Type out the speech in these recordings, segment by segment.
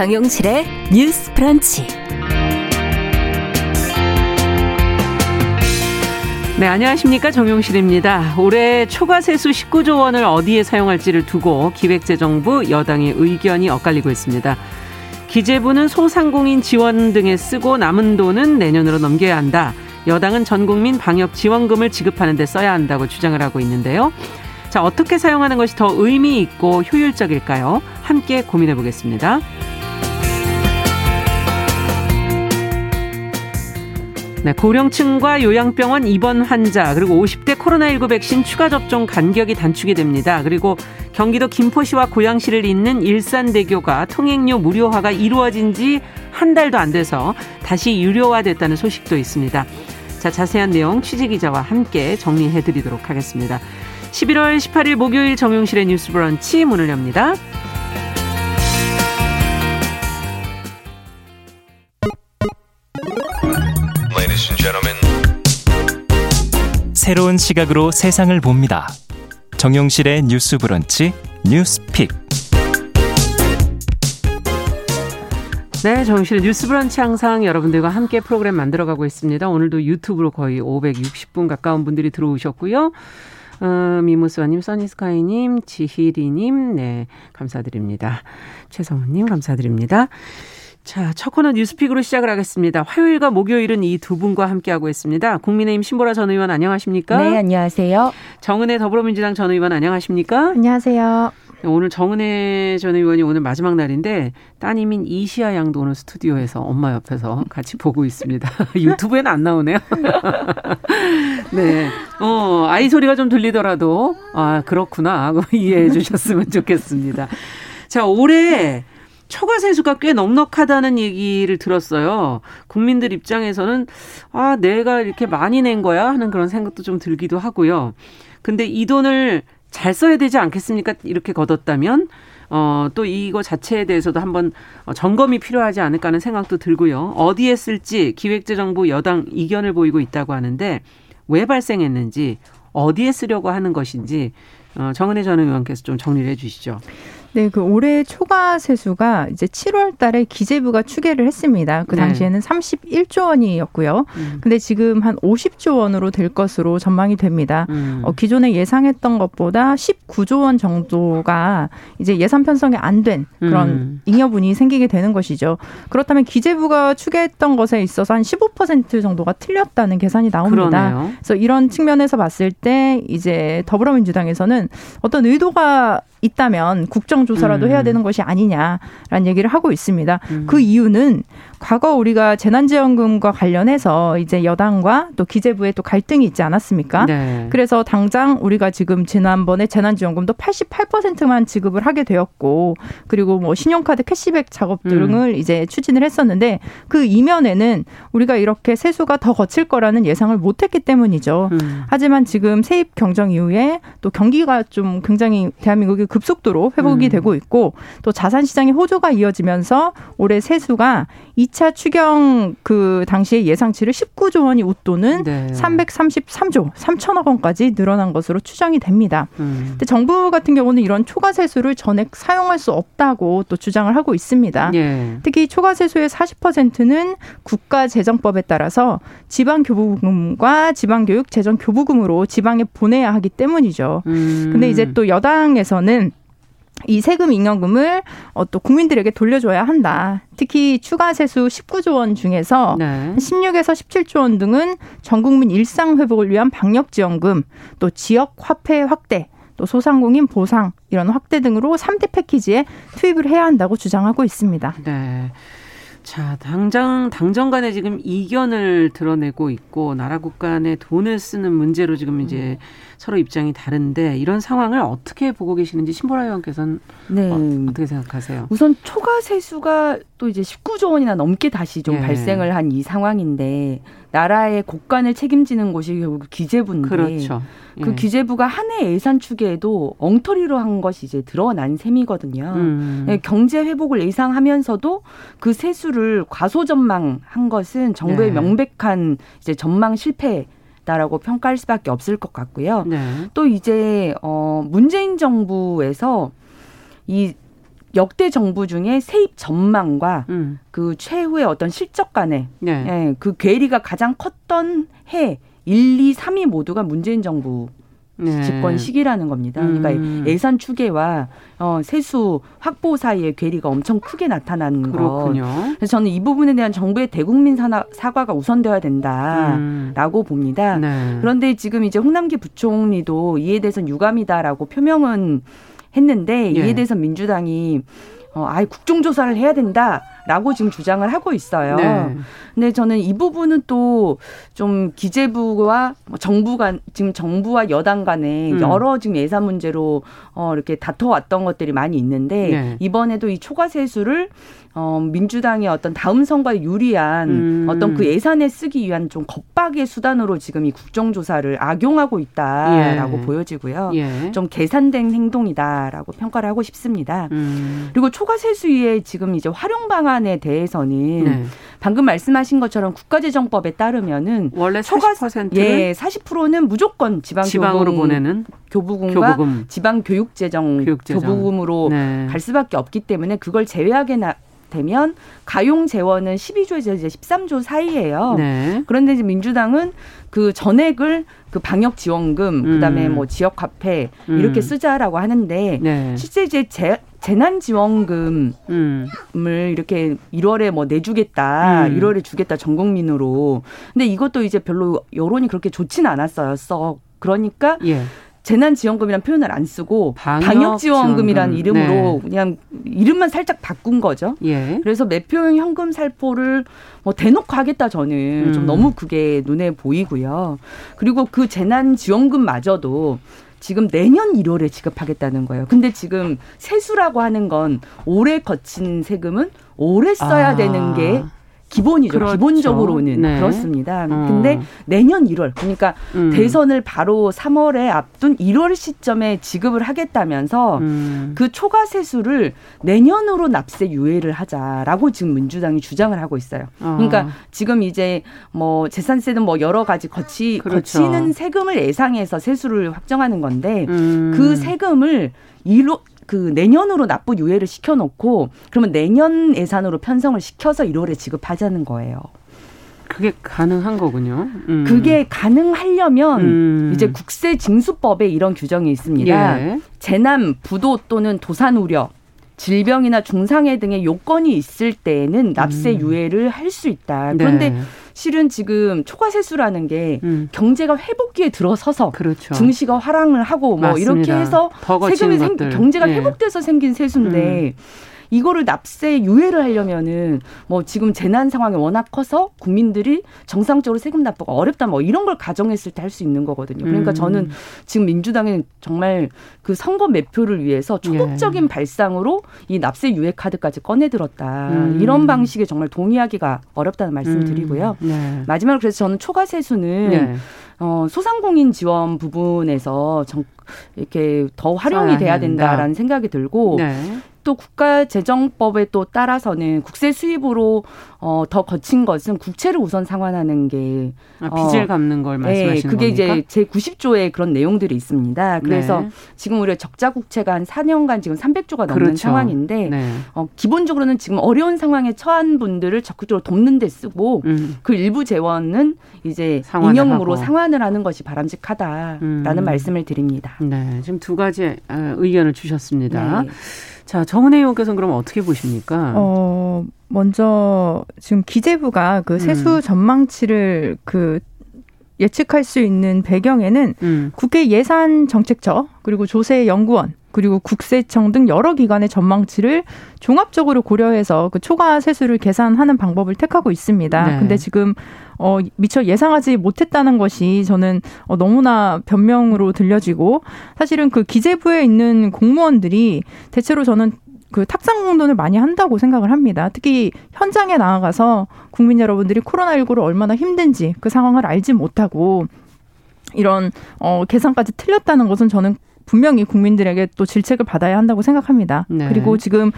정용실의 뉴스 프런치. 네, 안녕하십니까. 정용실입니다. 올해 초과 세수 19조 원을 어디에 사용할지를 두고 기획재정부 여당의 의견이 엇갈리고 있습니다. 기재부는 소상공인 지원 등에 쓰고 남은 돈은 내년으로 넘겨야 한다. 여당은 전 국민 방역 지원금을 지급하는 데 써야 한다고 주장을 하고 있는데요. 자, 어떻게 사용하는 것이 더 의미 있고 효율적일까요? 함께 고민해 보겠습니다. 네, 고령층과 요양병원 입원 환자 그리고 50대 코로나19 백신 추가 접종 간격이 단축이 됩니다. 그리고 경기도 김포시와 고양시를 잇는 일산대교가 통행료 무료화가 이루어진 지 한 달도 안 돼서 다시 유료화됐다는 소식도 있습니다. 자, 자세한 내용 취재 기자와 함께 정리해 드리도록 하겠습니다. 11월 18일 목요일 정용실의 뉴스 브런치 문을 엽니다. 새로운 시각으로 세상을 봅니다. 정용실의 뉴스 브런치 뉴스픽. 네, 정실의 뉴스 브런치 항상 여러분들과 함께 프로그램 만들어가고 있습니다. 오늘도 유튜브로 거의 560분 가까운 분들이 들어오셨고요. 어, 미무스와님, 써니스카이님, 지희리님, 네, 감사드립니다. 최성훈님, 감사드립니다. 자, 첫 코너 뉴스픽으로 시작을 하겠습니다. 화요일과 목요일은 이 두 분과 함께하고 있습니다. 국민의힘 신보라 전 의원 안녕하십니까? 네, 안녕하세요. 정은혜 더불어민주당 전 의원 안녕하십니까? 안녕하세요. 오늘 정은혜 전 의원이 오늘 마지막 날인데 따님인 이시아 양도 오늘 스튜디오에서 엄마 옆에서 같이 보고 있습니다. 유튜브에는 안 나오네요. 네. 어, 아이 소리가 좀 들리더라도 아, 그렇구나 이해해 주셨으면 좋겠습니다. 자, 올해 초과 세수가 꽤 넉넉하다는 얘기를 들었어요. 국민들 입장에서는 아, 내가 이렇게 많이 낸 거야 하는 그런 생각도 좀 들기도 하고요. 근데 이 돈을 잘 써야 되지 않겠습니까? 이렇게 걷었다면 어, 또 이거 자체에 대해서도 한번 점검이 필요하지 않을까 하는 생각도 들고요. 어디에 쓸지 기획재정부 여당 이견을 보이고 있다고 하는데 왜 발생했는지 어디에 쓰려고 하는 것인지 어, 정은혜 전 의원께서 좀 정리를 해 주시죠. 네, 그 올해 초과 세수가 이제 7월 달에 기재부가 추계를 했습니다. 그 네. 당시에는 네. 31조 원이었고요. 음. 근데 지금 한 50조 원으로 될 것으로 전망이 됩니다. 음. 어, 기존에 예상했던 것보다 19조 원 정도가 이제 예산 편성이 안 된 그런 음. 잉여분이 생기게 되는 것이죠. 그렇다면 기재부가 추계했던 것에 있어서 한 15% 정도가 틀렸다는 계산이 나옵니다. 그러네요. 그래서 이런 측면에서 봤을 때 이제 더불어민주당에서는 어떤 의도가 있다면 국정 조사라도 음. 해야 되는 것이 아니냐라는 얘기를 하고 있습니다. 음. 그 이유는 과거 우리가 재난지원금과 관련해서 이제 여당과 또 기재부에 또 갈등이 있지 않았습니까? 네. 그래서 당장 우리가 지금 지난번에 재난지원금도 88%만 지급을 하게 되었고 그리고 뭐 신용카드 캐시백 작업 등을 음. 이제 추진을 했었는데 그 이면에는 우리가 이렇게 세수가 더 거칠 거라는 예상을 못했기 때문이죠. 음. 하지만 지금 세입 경정 이후에 또 경기가 좀 굉장히 대한민국이 급속도로 회복이 음. 되고 있고 또 자산 시장의 호조가 이어지면서 올해 세수가 2차 추경 그 당시의 예상치를 19조 원이 웃도는 네. 333조 3천억 원까지 늘어난 것으로 추정이 됩니다. 음. 근데 정부 같은 경우는 이런 초과 세수를 전액 사용할 수 없다고 또 주장을 하고 있습니다. 예. 특히 초과 세수의 40%는 국가 재정법에 따라서 지방 교부금과 지방 교육 재정 교부금으로 지방에 보내야 하기 때문이죠. 음. 근데 이제 또 여당에서는 이 세금 잉여금을 어, 또 국민들에게 돌려줘야 한다. 특히 추가 세수 19조 원 중에서 네. 16에서 17조 원 등은 전 국민 일상 회복을 위한 방역 지원금, 또 지역 화폐 확대, 또 소상공인 보상 이런 확대 등으로 3대 패키지에 투입을 해야 한다고 주장하고 있습니다. 네. 자, 당장, 당정 간에 지금 이견을 드러내고 있고, 나라 국 간에 돈을 쓰는 문제로 지금 이제 음. 서로 입장이 다른데 이런 상황을 어떻게 보고 계시는지 신보라 의원께서는 네. 어, 떻게 생각하세요? 우선 초과 세수가 또 이제 19조 원이나 넘게 다시 좀 예. 발생을 한 이 상황인데 나라의 국간을 책임지는 곳이 결국 기재부인데 그렇죠. 그 예. 그 기재부가 한 해 예산 추계에도 엉터리로 한 것이 이제 드러난 셈이거든요. 음. 예, 경제 회복을 예상하면서도 그 세수를 과소 전망한 것은 정부의 네. 명백한 이제 전망 실패 다라고 평가할 수밖에 없을 것 같고요. 네. 또 이제 어 문재인 정부에서 이 역대 정부 중에 세입 전망과 음. 그 최후의 어떤 실적 간의 네. 예, 그 괴리가 가장 컸던 해 1, 2, 3위 모두가 문재인 정부 네. 집권 시기라는 겁니다. 그러니까 음. 예산 추계와 어, 세수 확보 사이에 괴리가 엄청 크게 나타나는 그렇군요. 것. 그래서 저는 이 부분에 대한 정부의 대국민 사나, 사과가 우선되어야 된다라고 음. 봅니다. 네. 그런데 지금 이제 홍남기 부총리도 이에 대해서는 유감이다라고 표명은 했는데 예. 이에 대해서 민주당이 어, 아예 국정조사를 해야 된다라고 지금 주장을 하고 있어요. 네. 근데 저는 이 부분은 또 좀 기재부와 뭐 정부 간 지금 정부와 여당 간에 음. 여러 지금 예산 문제로 어, 이렇게 다퉈왔던 것들이 많이 있는데 네. 이번에도 이 초과 세수를 어, 민주당의 어떤 다음 선거에 유리한 음. 어떤 그 예산에 쓰기 위한 좀 겁박의 수단으로 지금 이 국정조사를 악용하고 있다라고 예. 보여지고요. 예. 좀 계산된 행동이다라고 평가를 하고 싶습니다. 음. 그리고 초과 세수의 지금 이제 활용 방안에 대해서는 네. 방금 말씀하신 것처럼 국가재정법에 따르면은 원래 초과 40%를 예, 40%는 무조건 지방 지방으로 보내는 교부금과 교부금. 지방 교육재정, 교육재정. 교부금으로 네. 갈 수밖에 없기 때문에 그걸 제외하게 나, 되면 가용 재원은 12조에서 이제 13조 사이예요. 네. 그런데 이제 민주당은 그 전액을 그 방역 지원금 음. 그다음에 뭐 지역 화폐 음. 이렇게 쓰자라고 하는데 네. 실제 이제 재, 재난 지원금을 음. 이렇게 1월에 뭐 내주겠다, 음. 1월에 주겠다 전 국민으로. 근데 이것도 이제 별로 여론이 그렇게 좋지는 않았어요. 써 그러니까 예. 재난지원금이라는 표현을 안 쓰고 방역지원금이라는 이름으로 네. 그냥 이름만 살짝 바꾼 거죠. 예. 그래서 매표형 현금 살포를 뭐 대놓고 하겠다 저는 음. 좀 너무 그게 눈에 보이고요. 그리고 그 재난지원금마저도 지금 내년 1월에 지급하겠다는 거예요. 근데 지금 세수라고 하는 건 올해 거친 세금은 올해 써야 아. 되는 게 기본이죠. 그렇죠. 기본적으로는 네. 그렇습니다. 음. 근데 내년 1월 그러니까 음. 대선을 바로 3월에 앞둔 1월 시점에 지급을 하겠다면서 음. 그 초과 세수를 내년으로 납세 유예를 하자라고 지금 민주당이 주장을 하고 있어요. 어. 그러니까 지금 이제 뭐 재산세는 뭐 여러 가지 거치 그렇죠. 거치는 세금을 예상해서 세수를 확정하는 건데 음. 그 세금을 이로 그 내년으로 납부 유예를 시켜놓고 그러면 내년 예산으로 편성을 시켜서 1월에 지급하자는 거예요. 그게 가능한 거군요. 음. 그게 가능하려면 음. 이제 국세 징수법에 이런 규정이 있습니다. 예. 재난, 부도 또는 도산 우려, 질병이나 중상해 등의 요건이 있을 때에는 납세 음. 유예를 할 수 있다. 그런데 네. 실은 지금 초과 세수라는 게 음. 경제가 회복기에 들어서서 그렇죠. 증시가 화랑을 하고 뭐 맞습니다. 이렇게 해서 세금이 생, 경제가 예. 회복돼서 생긴 세수인데 음. 이거를 납세 유예를 하려면은 뭐 지금 재난 상황이 워낙 커서 국민들이 정상적으로 세금 납부가 어렵다 뭐 이런 걸 가정했을 때 할 수 있는 거거든요. 그러니까 음. 저는 지금 민주당은 정말 그 선거 매표를 위해서 초법적인 예. 발상으로 이 납세 유예 카드까지 꺼내들었다. 음. 이런 방식에 정말 동의하기가 어렵다는 말씀을 음. 드리고요. 네. 마지막으로 그래서 저는 초과 세수는 네. 어, 소상공인 지원 부분에서 정, 이렇게 더 활용이 돼야 된다라는 생각이 들고 네. 또 국가재정법에 또 따라서는 국세 수입으로 어, 더 거친 것은 국채를 우선 상환하는 게 아, 빚을 어, 갚는 걸 말씀하시는 네, 그게 겁니까? 이제 제 90조에 그런 내용들이 있습니다. 그래서 네. 지금 우리가 적자 국채가 한 4년간 지금 300조가 넘는 그렇죠. 상황인데 네. 어, 기본적으로는 지금 어려운 상황에 처한 분들을 적극적으로 돕는 데 쓰고 음. 그 일부 재원은 이제 인형으로 상환을 하는 것이 바람직하다라는 음. 말씀을 드립니다. 네, 지금 두 가지 어, 의견을 주셨습니다. 네. 자, 정은혜 의원께서는 그럼 어떻게 보십니까? 어, 먼저 지금 기재부가 그 음. 세수 음. 전망치를 그 예측할 수 있는 배경에는 음. 국회 예산 정책처 그리고 조세 연구원 그리고 국세청 등 여러 기관의 전망치를 종합적으로 고려해서 그 초과 세수를 계산하는 방법을 택하고 있습니다. 네. 근데 지금 어 미처 예상하지 못했다는 것이 저는 어 너무나 변명으로 들려지고 사실은 그 기재부에 있는 공무원들이 대체로 저는 그 탁상 공론을 많이 한다고 생각을 합니다. 특히 현장에 나아가서 국민 여러분들이 코로나19로 얼마나 힘든지 그 상황을 알지 못하고 이런 어 계산까지 틀렸다는 것은 저는 분명히 국민들에게 또 질책을 받아야 한다고 생각합니다. 네. 그리고 지금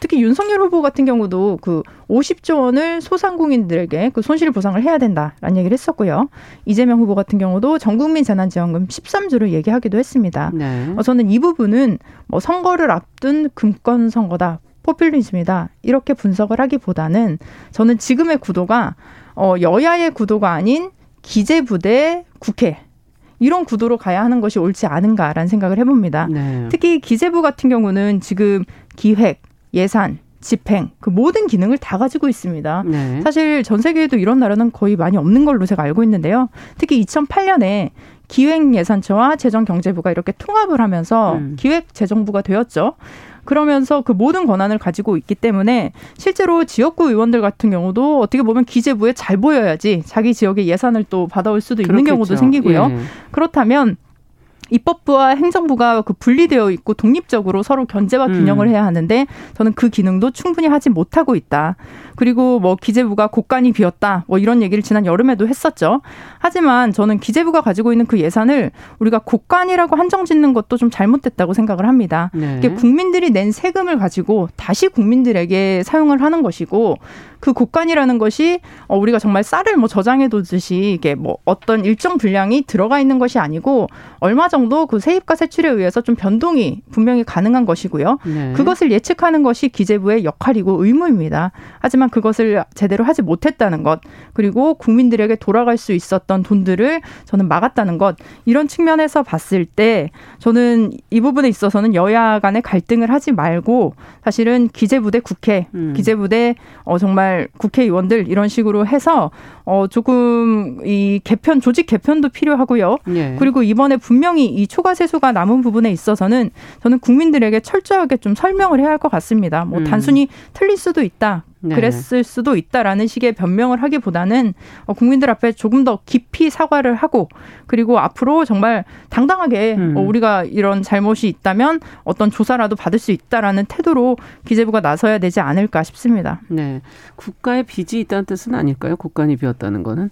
특히 윤석열 후보 같은 경우도 그 50조 원을 소상공인들에게 그 손실 보상을 해야 된다라는 얘기를 했었고요. 이재명 후보 같은 경우도 전국민 재난지원금 13조를 얘기하기도 했습니다. 네. 어, 저는 이 부분은 뭐 선거를 앞둔 금권 선거다. 포퓰리즘이다. 이렇게 분석을 하기보다는 저는 지금의 구도가 어, 여야의 구도가 아닌 기재부대 국회 이런 구도로 가야 하는 것이 옳지 않은가라는 생각을 해봅니다. 네. 특히 기재부 같은 경우는 지금 기획, 예산, 집행 그 모든 기능을 다 가지고 있습니다. 네. 사실 전 세계에도 이런 나라는 거의 많이 없는 걸로 제가 알고 있는데요. 특히 2008년에 기획예산처와 재정경제부가 이렇게 통합을 하면서 음. 기획재정부가 되었죠. 그러면서 그 모든 권한을 가지고 있기 때문에 실제로 지역구 의원들 같은 경우도 어떻게 보면 기재부에 잘 보여야지 자기 지역의 예산을 또 받아올 수도 있는 그렇겠죠. 경우도 생기고요. 예. 그렇다면 입법부와 행정부가 그 분리되어 있고 독립적으로 서로 견제와 음. 균형을 음. 해야 하는데 저는 그 기능도 충분히 하지 못하고 있다. 그리고 뭐 기재부가 곳간이 비었다. 뭐 이런 얘기를 지난 여름에도 했었죠. 하지만 저는 기재부가 가지고 있는 그 예산을 우리가 곳간이라고 한정 짓는 것도 좀 잘못됐다고 생각을 합니다. 네. 이게 국민들이 낸 세금을 가지고 다시 국민들에게 사용을 하는 것이고 그 곡간이라는 것이 어, 우리가 정말 쌀을 뭐 저장해 두듯이 이게 뭐 어떤 일정 분량이 들어가 있는 것이 아니고 얼마 정도 그 세입과 세출에 의해서 좀 변동이 분명히 가능한 것이고요. 네. 그것을 예측하는 것이 기재부의 역할이고 의무입니다. 하지만 그것을 제대로 하지 못했다는 것 그리고 국민들에게 돌아갈 수 있었던 돈들을 저는 막았다는 것 이런 측면에서 봤을 때 저는 이 부분에 있어서는 여야 간의 갈등을 하지 말고 사실은 기재부 대 국회, 음. 기재부 대 어, 정말 정말 국회의원들 이런 식으로 해서 어 조금 이 개편 조직 개편도 필요하고요. 예. 그리고 이번에 분명히 이 초과 세수가 남은 부분에 있어서는 저는 국민들에게 철저하게 좀 설명을 해야 할 것 같습니다. 뭐 음. 단순히 틀릴 수도 있다. 네. 그랬을 수도 있다라는 식의 변명을 하기보다는 어, 국민들 앞에 조금 더 깊이 사과를 하고 그리고 앞으로 정말 당당하게 음. 어, 우리가 이런 잘못이 있다면 어떤 조사라도 받을 수 있다라는 태도로 기재부가 나서야 되지 않을까 싶습니다. 네, 국가의 빚이 있다는 뜻은 아닐까요? 국간이 비었다는 거는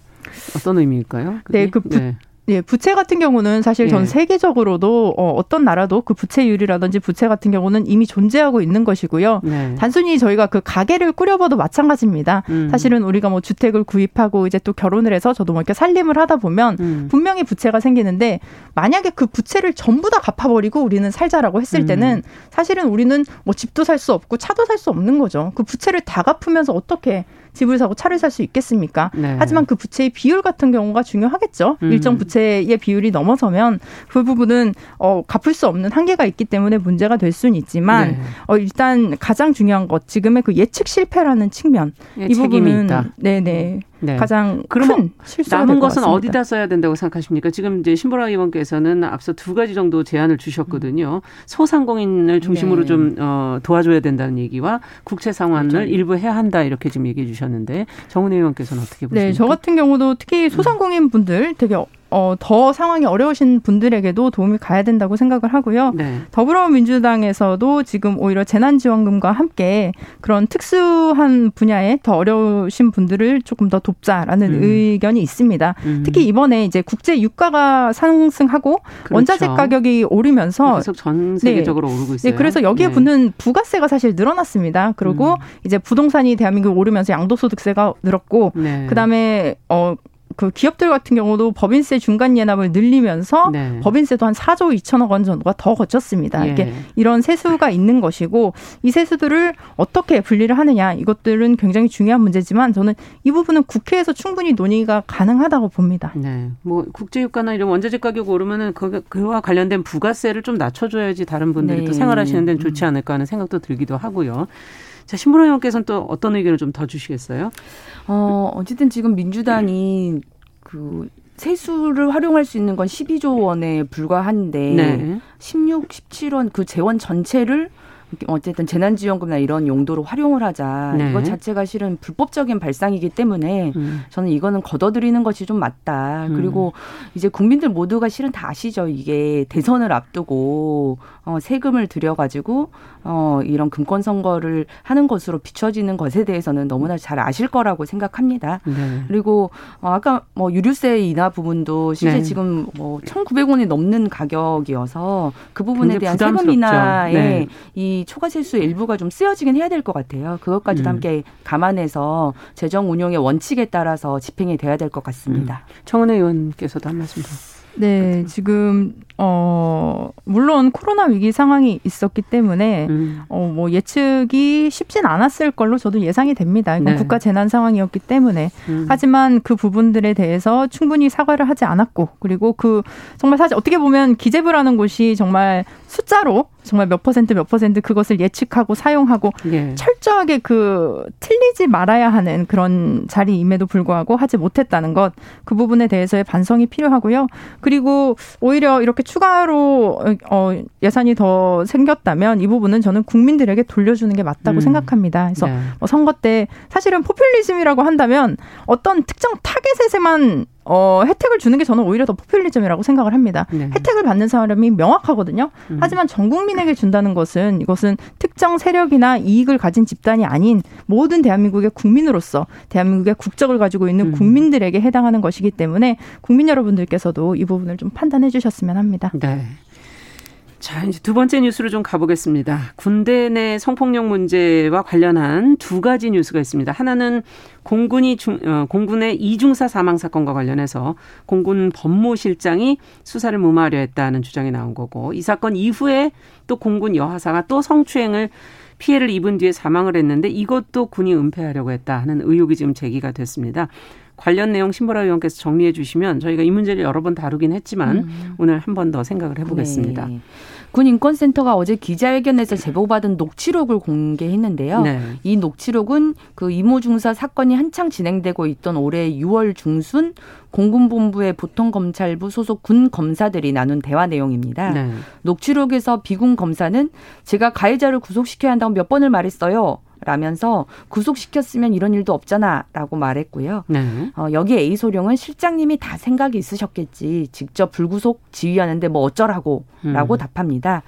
어떤 의미일까요? 그게? 네, 그 부, 네. 예, 부채 같은 경우는 사실 전 예. 세계적으로도 어, 어떤 나라도 그 부채율이라든지 부채 같은 경우는 이미 존재하고 있는 것이고요. 네. 단순히 저희가 그 가게를 꾸려봐도 마찬가지입니다. 음. 사실은 우리가 뭐 주택을 구입하고 이제 또 결혼을 해서 저도 뭐 이렇게 살림을 하다 보면 음. 분명히 부채가 생기는데 만약에 그 부채를 전부 다 갚아버리고 우리는 살자라고 했을 음. 때는 사실은 우리는 뭐 집도 살 수 없고 차도 살 수 없는 거죠. 그 부채를 다 갚으면서 어떻게 집을 사고 차를 살 수 있겠습니까? 네. 하지만 그 부채의 비율 같은 경우가 중요하겠죠. 음. 일정 부채의 비율이 넘어서면 그 부분은 어, 갚을 수 없는 한계가 있기 때문에 문제가 될 수는 있지만 네. 어, 일단 가장 중요한 것 지금의 그 예측 실패라는 측면 예, 이 부분은 있다. 네네 네. 가장 큰 실수가 남은 것은 어디다 써야 된다고 생각하십니까? 지금 이제 신보라 의원께서는 앞서 두 가지 정도 제안을 주셨거든요. 소상공인을 중심으로 네. 좀 어, 도와줘야 된다는 얘기와 국채 상환을 그렇죠. 일부 해야 한다 이렇게 지금 얘기해 주셨는데 정은혜 의원께서는 어떻게 보십니까? 네, 저 같은 경우도 특히 소상공인 분들 되게 어, 더 상황이 어려우신 분들에게도 도움이 가야 된다고 생각을 하고요. 네. 더불어민주당에서도 지금 오히려 재난지원금과 함께 그런 특수한 분야에 더 어려우신 분들을 조금 더 돕자라는 음. 의견이 있습니다. 음. 특히 이번에 이제 국제 유가가 상승하고 그렇죠. 원자재 가격이 오르면서 계속 전 세계적으로 네. 오르고 있어요. 네, 그래서 여기에 네. 붙는 부가세가 사실 늘어났습니다. 그리고 음. 이제 부동산이 대한민국 오르면서 양도소득세가 늘었고 네. 그다음에 어 그 기업들 같은 경우도 법인세 중간 예납을 늘리면서 네. 법인세도 한 4조 2천억 원 정도가 더 거쳤습니다. 예. 이게 이런 세수가 있는 것이고 이 세수들을 어떻게 분리를 하느냐 이것들은 굉장히 중요한 문제지만 저는 이 부분은 국회에서 충분히 논의가 가능하다고 봅니다. 네. 뭐 국제유가나 이런 원자재 가격 오르면은 그, 그와 관련된 부가세를 좀 낮춰줘야지 다른 분들이 네. 또 생활하시는 데는 좋지 않을까 하는 생각도 들기도 하고요. 자, 신보라 의원께서는 또 어떤 의견을 좀 더 주시겠어요? 어, 어쨌든 지금 민주당이 그 세수를 활용할 수 있는 건 12조 원에 불과한데 네. 16, 17원 그 재원 전체를 어쨌든 재난지원금이나 이런 용도로 활용을 하자. 네. 이것 자체가 실은 불법적인 발상이기 때문에 음. 저는 이거는 걷어들이는 것이 좀 맞다. 음. 그리고 이제 국민들 모두가 실은 다 아시죠. 이게 대선을 앞두고 어, 세금을 들여가지고 어, 이런 금권 선거를 하는 것으로 비춰지는 것에 대해서는 너무나 잘 아실 거라고 생각합니다. 네. 그리고 어, 아까 뭐 유류세 인하 부분도 실제 네. 지금 뭐 1,900원이 넘는 가격이어서 그 부분에 대한 세금 인하에 네. 이 초과 세수의 일부가 좀 쓰여지긴 해야 될 것 같아요. 그것까지도 음. 함께 감안해서 재정 운용의 원칙에 따라서 집행이 돼야 될 것 같습니다. 음. 청은혜 의원께서도 한 말씀 더. 네, 지금 어 물론 코로나 위기 상황이 있었기 때문에 음. 어 뭐 예측이 쉽진 않았을 걸로 저도 예상이 됩니다. 이건 네. 국가 재난 상황이었기 때문에 음. 하지만 그 부분들에 대해서 충분히 사과를 하지 않았고 그리고 그 정말 사실 어떻게 보면 기재부라는 곳이 정말 숫자로 정말 몇 퍼센트 몇 퍼센트 그것을 예측하고 사용하고 예. 철저하게 그 틀리지 말아야 하는 그런 자리임에도 불구하고 하지 못했다는 것 그 부분에 대해서의 반성이 필요하고요. 그리고 오히려 이렇게 추가로 어 예산이 더 생겼다면 이 부분은 저는 국민들에게 돌려주는 게 맞다고 음. 생각합니다. 그래서 네. 뭐 선거 때 사실은 포퓰리즘이라고 한다면 어떤 특정 타겟에만 어, 혜택을 주는 게 저는 오히려 더 포퓰리즘이라고 생각을 합니다. 네. 혜택을 받는 사람이 명확하거든요. 음. 하지만 전 국민에게 준다는 것은 이것은 특정 세력이나 이익을 가진 집단이 아닌 모든 대한민국의 국민으로서 대한민국의 국적을 가지고 있는 음. 국민들에게 해당하는 것이기 때문에 국민 여러분들께서도 이 부분을 좀 판단해 주셨으면 합니다. 네. 자, 이제 두 번째 뉴스로 좀 가보겠습니다. 군대 내 성폭력 문제와 관련한 두 가지 뉴스가 있습니다. 하나는 공군이 중, 어, 공군의 이중사 사망 사건과 관련해서 공군 법무실장이 수사를 무마하려 했다는 주장이 나온 거고 이 사건 이후에 또 공군 여하사가 또 성추행을 피해를 입은 뒤에 사망을 했는데 이것도 군이 은폐하려고 했다 하는 의혹이 지금 제기가 됐습니다. 관련 내용 신보라 의원께서 정리해 주시면 저희가 이 문제를 여러 번 다루긴 했지만 음. 오늘 한 번 더 생각을 해보겠습니다. 네. 군 인권센터가 어제 기자회견에서 제보받은 녹취록을 공개했는데요. 네. 이 녹취록은 그 이모 중사 사건이 한창 진행되고 있던 올해 6월 중순 공군본부의 보통검찰부 소속 군 검사들이 나눈 대화 내용입니다. 네. 녹취록에서 비군 검사는 제가 가해자를 구속시켜야 한다고 몇 번을 말했어요. 라면서 구속시켰으면 이런 일도 없잖아 라고 말했고요. 네. 어, 여기 A 소령은 실장님이 다 생각이 있으셨겠지. 직접 불구속 지휘하는데 뭐 어쩌라고라고 음. 답합니다.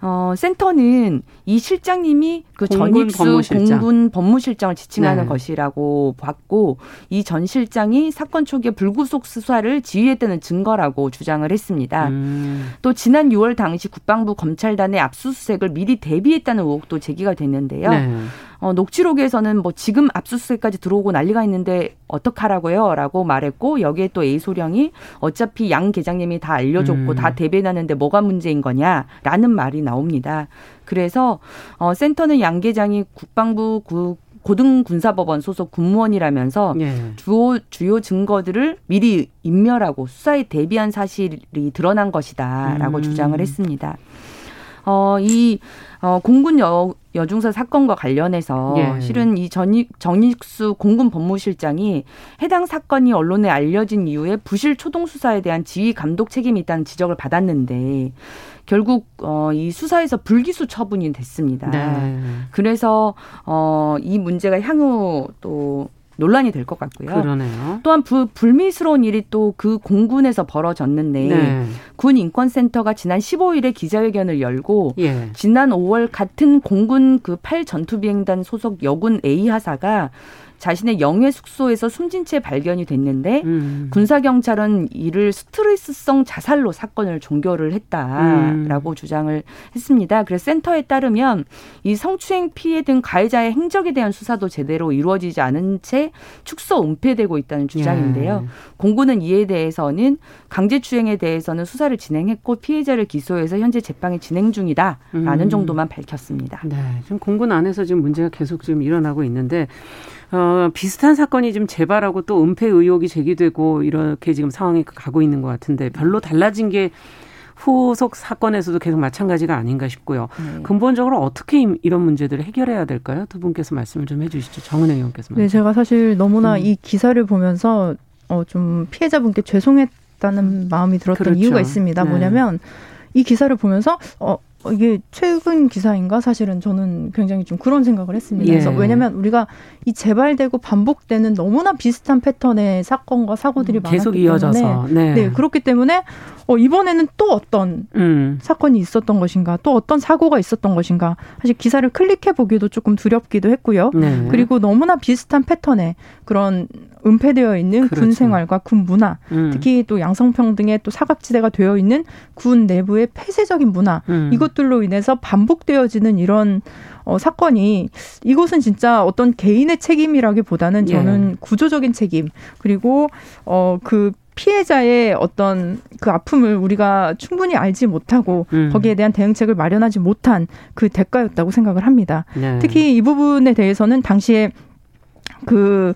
어, 센터는 이 실장님이 그 전입수 법무실장. 공군 법무실장을 지칭하는 네. 것이라고 봤고 이 전 실장이 사건 초기에 불구속 수사를 지휘했다는 증거라고 주장을 했습니다. 음. 또 지난 6월 당시 국방부 검찰단의 압수수색을 미리 대비했다는 의혹도 제기가 됐는데요. 네. 어, 녹취록에서는 뭐 지금 압수수색까지 들어오고 난리가 있는데 어떡하라고요? 라고 말했고 여기에 또 A 소령이 어차피 양 계장님이 다 알려줬고 음. 다 대변하는데 뭐가 문제인 거냐라는 말이 나옵니다. 그래서 어, 센터는 양 계장이 국방부 구, 고등군사법원 소속 군무원이라면서 예. 주요 주요 증거들을 미리 인멸하고 수사에 대비한 사실이 드러난 것이다라고 음. 주장을 했습니다. 어, 이 어, 공군 여, 여중사 사건과 관련해서 예. 실은 이 전익, 정익수 공군 법무실장이 해당 사건이 언론에 알려진 이후에 부실 초동 수사에 대한 지휘 감독 책임이 있다는 지적을 받았는데 결국 어, 이 수사에서 불기소 처분이 됐습니다. 네. 그래서 어, 이 문제가 향후 또 논란이 될 것 같고요. 그러네요. 또한 부, 불미스러운 일이 또 그 공군에서 벌어졌는데 네. 군 인권센터가 지난 15일에 기자회견을 열고 예. 지난 5월 같은 공군 그 8 전투비행단 소속 여군 A 하사가 자신의 영해 숙소에서 숨진 채 발견이 됐는데 음. 군사 경찰은 이를 스트레스성 자살로 사건을 종결을 했다라고 음. 주장을 했습니다. 그래서 센터에 따르면 이 성추행 피해 등 가해자의 행적에 대한 수사도 제대로 이루어지지 않은 채 축소 은폐되고 있다는 주장인데요. 예. 공군은 이에 대해서는 강제추행에 대해서는 수사를 진행했고 피해자를 기소해서 현재 재판이 진행 중이다라는 음. 정도만 밝혔습니다. 네, 지금 공군 안에서 지금 문제가 계속 지금 일어나고 있는데 어, 비슷한 사건이 지금 재발하고 또 은폐 의혹이 제기되고 이렇게 지금 상황이 가고 있는 것 같은데 별로 달라진 게 후속 사건에서도 계속 마찬가지가 아닌가 싶고요. 네. 근본적으로 어떻게 이런 문제들을 해결해야 될까요? 두 분께서 말씀을 좀 해주시죠. 정은혜 의원께서. 네, 제가 사실 너무나 음. 이 기사를 보면서 어, 좀 피해자분께 죄송했다는 마음이 들었던 그렇죠. 이유가 있습니다. 네. 뭐냐면 이 기사를 보면서 어, 어, 이게 최근 기사인가 사실은 저는 굉장히 좀 그런 생각을 했습니다. 예. 그래서 왜냐하면 우리가 이 재발되고 반복되는 너무나 비슷한 패턴의 사건과 사고들이 음, 많았기 계속 이어져서 네. 네. 그렇기 때문에 어, 이번에는 또 어떤 음. 사건이 있었던 것인가, 또 어떤 사고가 있었던 것인가. 사실 기사를 클릭해 보기도 조금 두렵기도 했고요. 네. 그리고 너무나 비슷한 패턴의 그런 은폐되어 있는 그렇죠. 군 생활과 군 문화, 음. 특히 또 양성평등의 또 사각지대가 되어 있는 군 내부의 폐쇄적인 문화, 음. 이것들로 인해서 반복되어지는 이런 어, 사건이 이것은 진짜 어떤 개인의 책임이라기보다는 저는 예. 구조적인 책임 그리고 어그 피해자의 어떤 그 아픔을 우리가 충분히 알지 못하고 음. 거기에 대한 대응책을 마련하지 못한 그 대가였다고 생각을 합니다. 네. 특히 이 부분에 대해서는 당시에 그,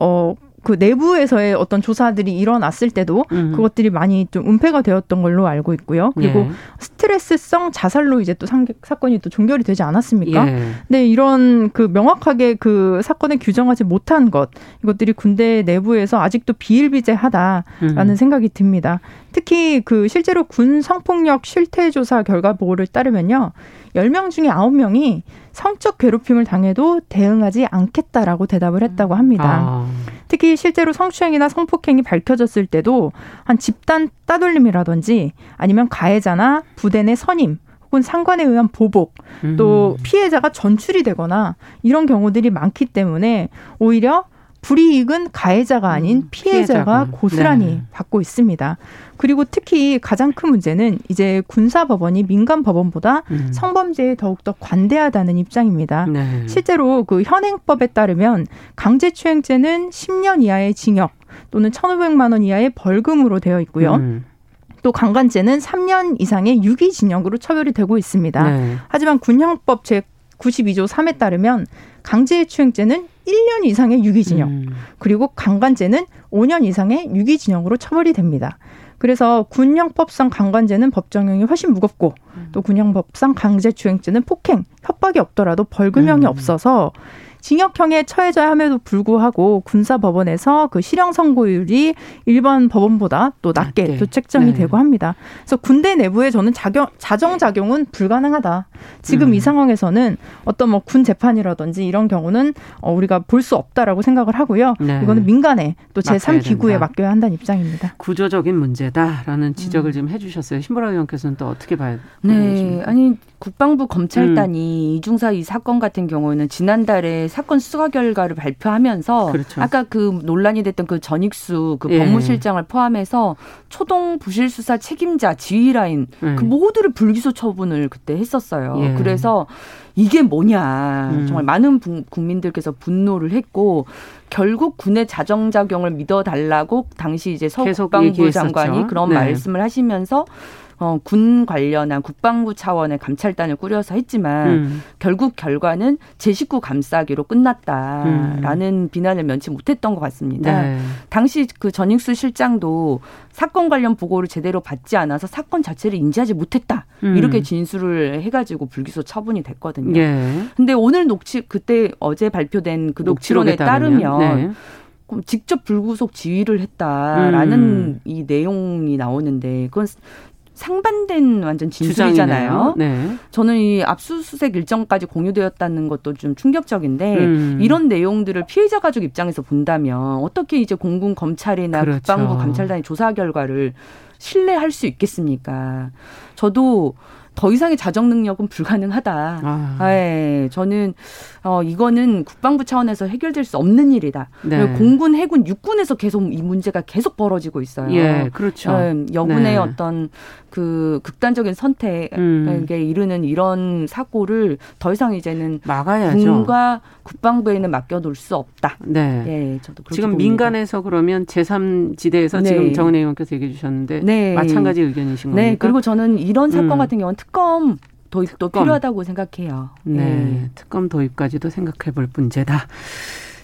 어, 그 내부에서의 어떤 조사들이 일어났을 때도 음. 그것들이 많이 좀 은폐가 되었던 걸로 알고 있고요. 그리고 예. 스트레스성 자살로 이제 또 상, 사건이 또 종결이 되지 않았습니까? 예. 네, 이런 그 명확하게 그 사건을 규정하지 못한 것 이것들이 군대 내부에서 아직도 비일비재하다라는 음. 생각이 듭니다. 특히 그 실제로 군 성폭력 실태 조사 결과 보고를 따르면요. 10명 중에 9명이 성적 괴롭힘을 당해도 대응하지 않겠다라고 대답을 했다고 합니다. 아. 특히 실제로 성추행이나 성폭행이 밝혀졌을 때도 한 집단 따돌림이라든지 아니면 가해자나 부대 내 선임 혹은 상관에 의한 보복 또 음. 피해자가 전출이 되거나 이런 경우들이 많기 때문에 오히려 불이익은 가해자가 아닌 음, 피해자가 피해자가. 고스란히 네. 받고 있습니다. 그리고 특히 가장 큰 문제는 이제 군사법원이 민간법원보다 음. 성범죄에 더욱더 관대하다는 입장입니다. 네. 실제로 그 현행법에 따르면 강제추행죄는 10년 이하의 징역 또는 1,500만 원 이하의 벌금으로 되어 있고요. 음. 또 강간죄는 3년 이상의 유기징역으로 처벌이 되고 있습니다. 네. 하지만 군형법 제 92조 3에 따르면 강제추행죄는 1년 이상의 유기징역, 음. 그리고 강간죄는 5년 이상의 유기징역으로 처벌이 됩니다. 그래서 군형법상 강간죄는 법정형이 훨씬 무겁고 또 군형법상 강제추행죄는 폭행, 협박이 없더라도 벌금형이 음. 없어서 징역형에 처해져야 함에도 불구하고 군사법원에서 그 실형 선고율이 일반 법원보다 또 낮게 네. 또 책정이 네. 되고 합니다. 그래서 군대 내부에 저는 자경, 자정 작용은 불가능하다. 지금 음. 이 상황에서는 어떤 뭐 군 재판이라든지 이런 경우는 어, 우리가 볼 수 없다라고 생각을 하고요. 네. 이거는 민간에 또 제3기구에 맡겨야 한다는 입장입니다. 구조적인 문제다라는 지적을 음. 지금 해주셨어요. 신보라 의원께서는 또 어떻게 봐요? 네, 아니 국방부 검찰단이 음. 이중사 이 사건 같은 경우는 지난달에 사건 수사 결과를 발표하면서 그렇죠. 아까 그 논란이 됐던 그 전익수 그 예. 법무실장을 포함해서 초동 부실 수사 책임자 지휘 라인 예. 그 모두를 불기소 처분을 그때 했었어요. 예. 그래서 이게 뭐냐 음. 정말 많은 국민들께서 분노를 했고 결국 군의 자정작용을 믿어달라고 당시 이제 서 국방부 장관이 그런 네. 말씀을 하시면서 어, 군 관련한 국방부 차원의 감찰단을 꾸려서 했지만 음. 결국 결과는 제 식구 감싸기로 끝났다라는 음. 비난을 면치 못했던 것 같습니다. 네. 당시 그 전익수 실장도 사건 관련 보고를 제대로 받지 않아서 사건 자체를 인지하지 못했다 음. 이렇게 진술을 해가지고 불기소 처분이 됐거든요. 예. 근데 오늘 녹취 그때 어제 발표된 그 녹취록에 따르면 네. 직접 불구속 지휘를 했다라는 음. 이 내용이 나오는데 그건 상반된 완전 진술이잖아요. 네. 저는 이 압수수색 일정까지 공유되었다는 것도 좀 충격적인데 음. 이런 내용들을 피해자 가족 입장에서 본다면 어떻게 이제 공군 검찰이나 그렇죠. 국방부 감찰단의 조사 결과를 신뢰할 수 있겠습니까? 저도 더 이상의 자정 능력은 불가능하다. 아. 네, 저는 어 이거는 국방부 차원에서 해결될 수 없는 일이다. 네. 공군, 해군, 육군에서 계속 이 문제가 계속 벌어지고 있어요. 예, 그렇죠. 네, 여군의 네. 어떤 그 극단적인 선택에 음. 이르는 이런 사고를 더 이상 이제는 막아야죠. 군과 국방부에는 맡겨둘 수 없다. 네. 예, 저도 지금 봅니다. 민간에서 그러면 제3지대에서 네. 지금 정은혜 의원께서 얘기해 주셨는데 네. 마찬가지 의견이신 네, 겁니까? 네. 그리고 저는 이런 사건 음. 같은 경우는 특검 도입도 특검. 필요하다고 생각해요. 네. 네. 특검 도입까지도 생각해 볼 문제다.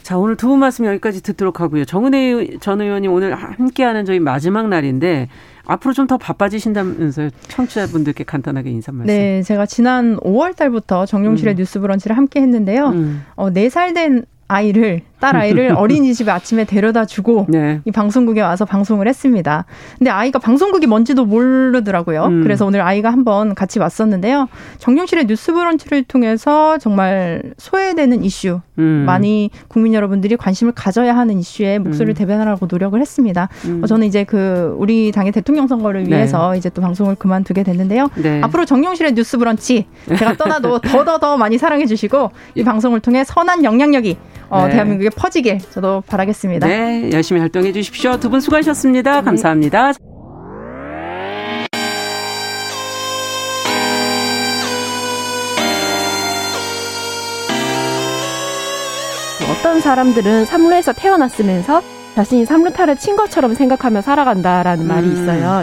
자, 오늘 두 분 말씀 여기까지 듣도록 하고요. 정은혜 전 의원님 오늘 함께하는 저희 마지막 날인데 앞으로 좀 더 바빠지신다면서요. 청취자분들께 간단하게 인사 말씀. 네, 제가 지난 5월 달부터 정용실의 음. 뉴스 브런치를 함께 했는데요. 음. 어, 4살 된 아이를 딸 아이를 어린이집에 아침에 데려다 주고 네. 이 방송국에 와서 방송을 했습니다. 근데 아이가 방송국이 뭔지도 모르더라고요. 음. 그래서 오늘 아이가 한번 같이 왔었는데요. 정용실의 뉴스 브런치를 통해서 정말 소외되는 이슈 음. 많이 국민 여러분들이 관심을 가져야 하는 이슈에 목소리를 음. 대변하려고 노력을 했습니다. 음. 어, 저는 이제 그 우리 당의 대통령 선거를 네. 위해서 네. 이제 또 방송을 그만두게 됐는데요. 네. 앞으로 정용실의 뉴스 브런치 제가 떠나도 더더더 많이 사랑해 주시고 이 방송을 통해 선한 영향력이 어, 네. 대한민국에 퍼지길 저도 바라겠습니다. 네, 열심히 활동해 주십시오. 두 분 수고하셨습니다. 네. 감사합니다. 어떤 사람들은 삼루에서 태어났으면서 자신이 삼루타를 친 것처럼 생각하며 살아간다라는 음. 말이 있어요.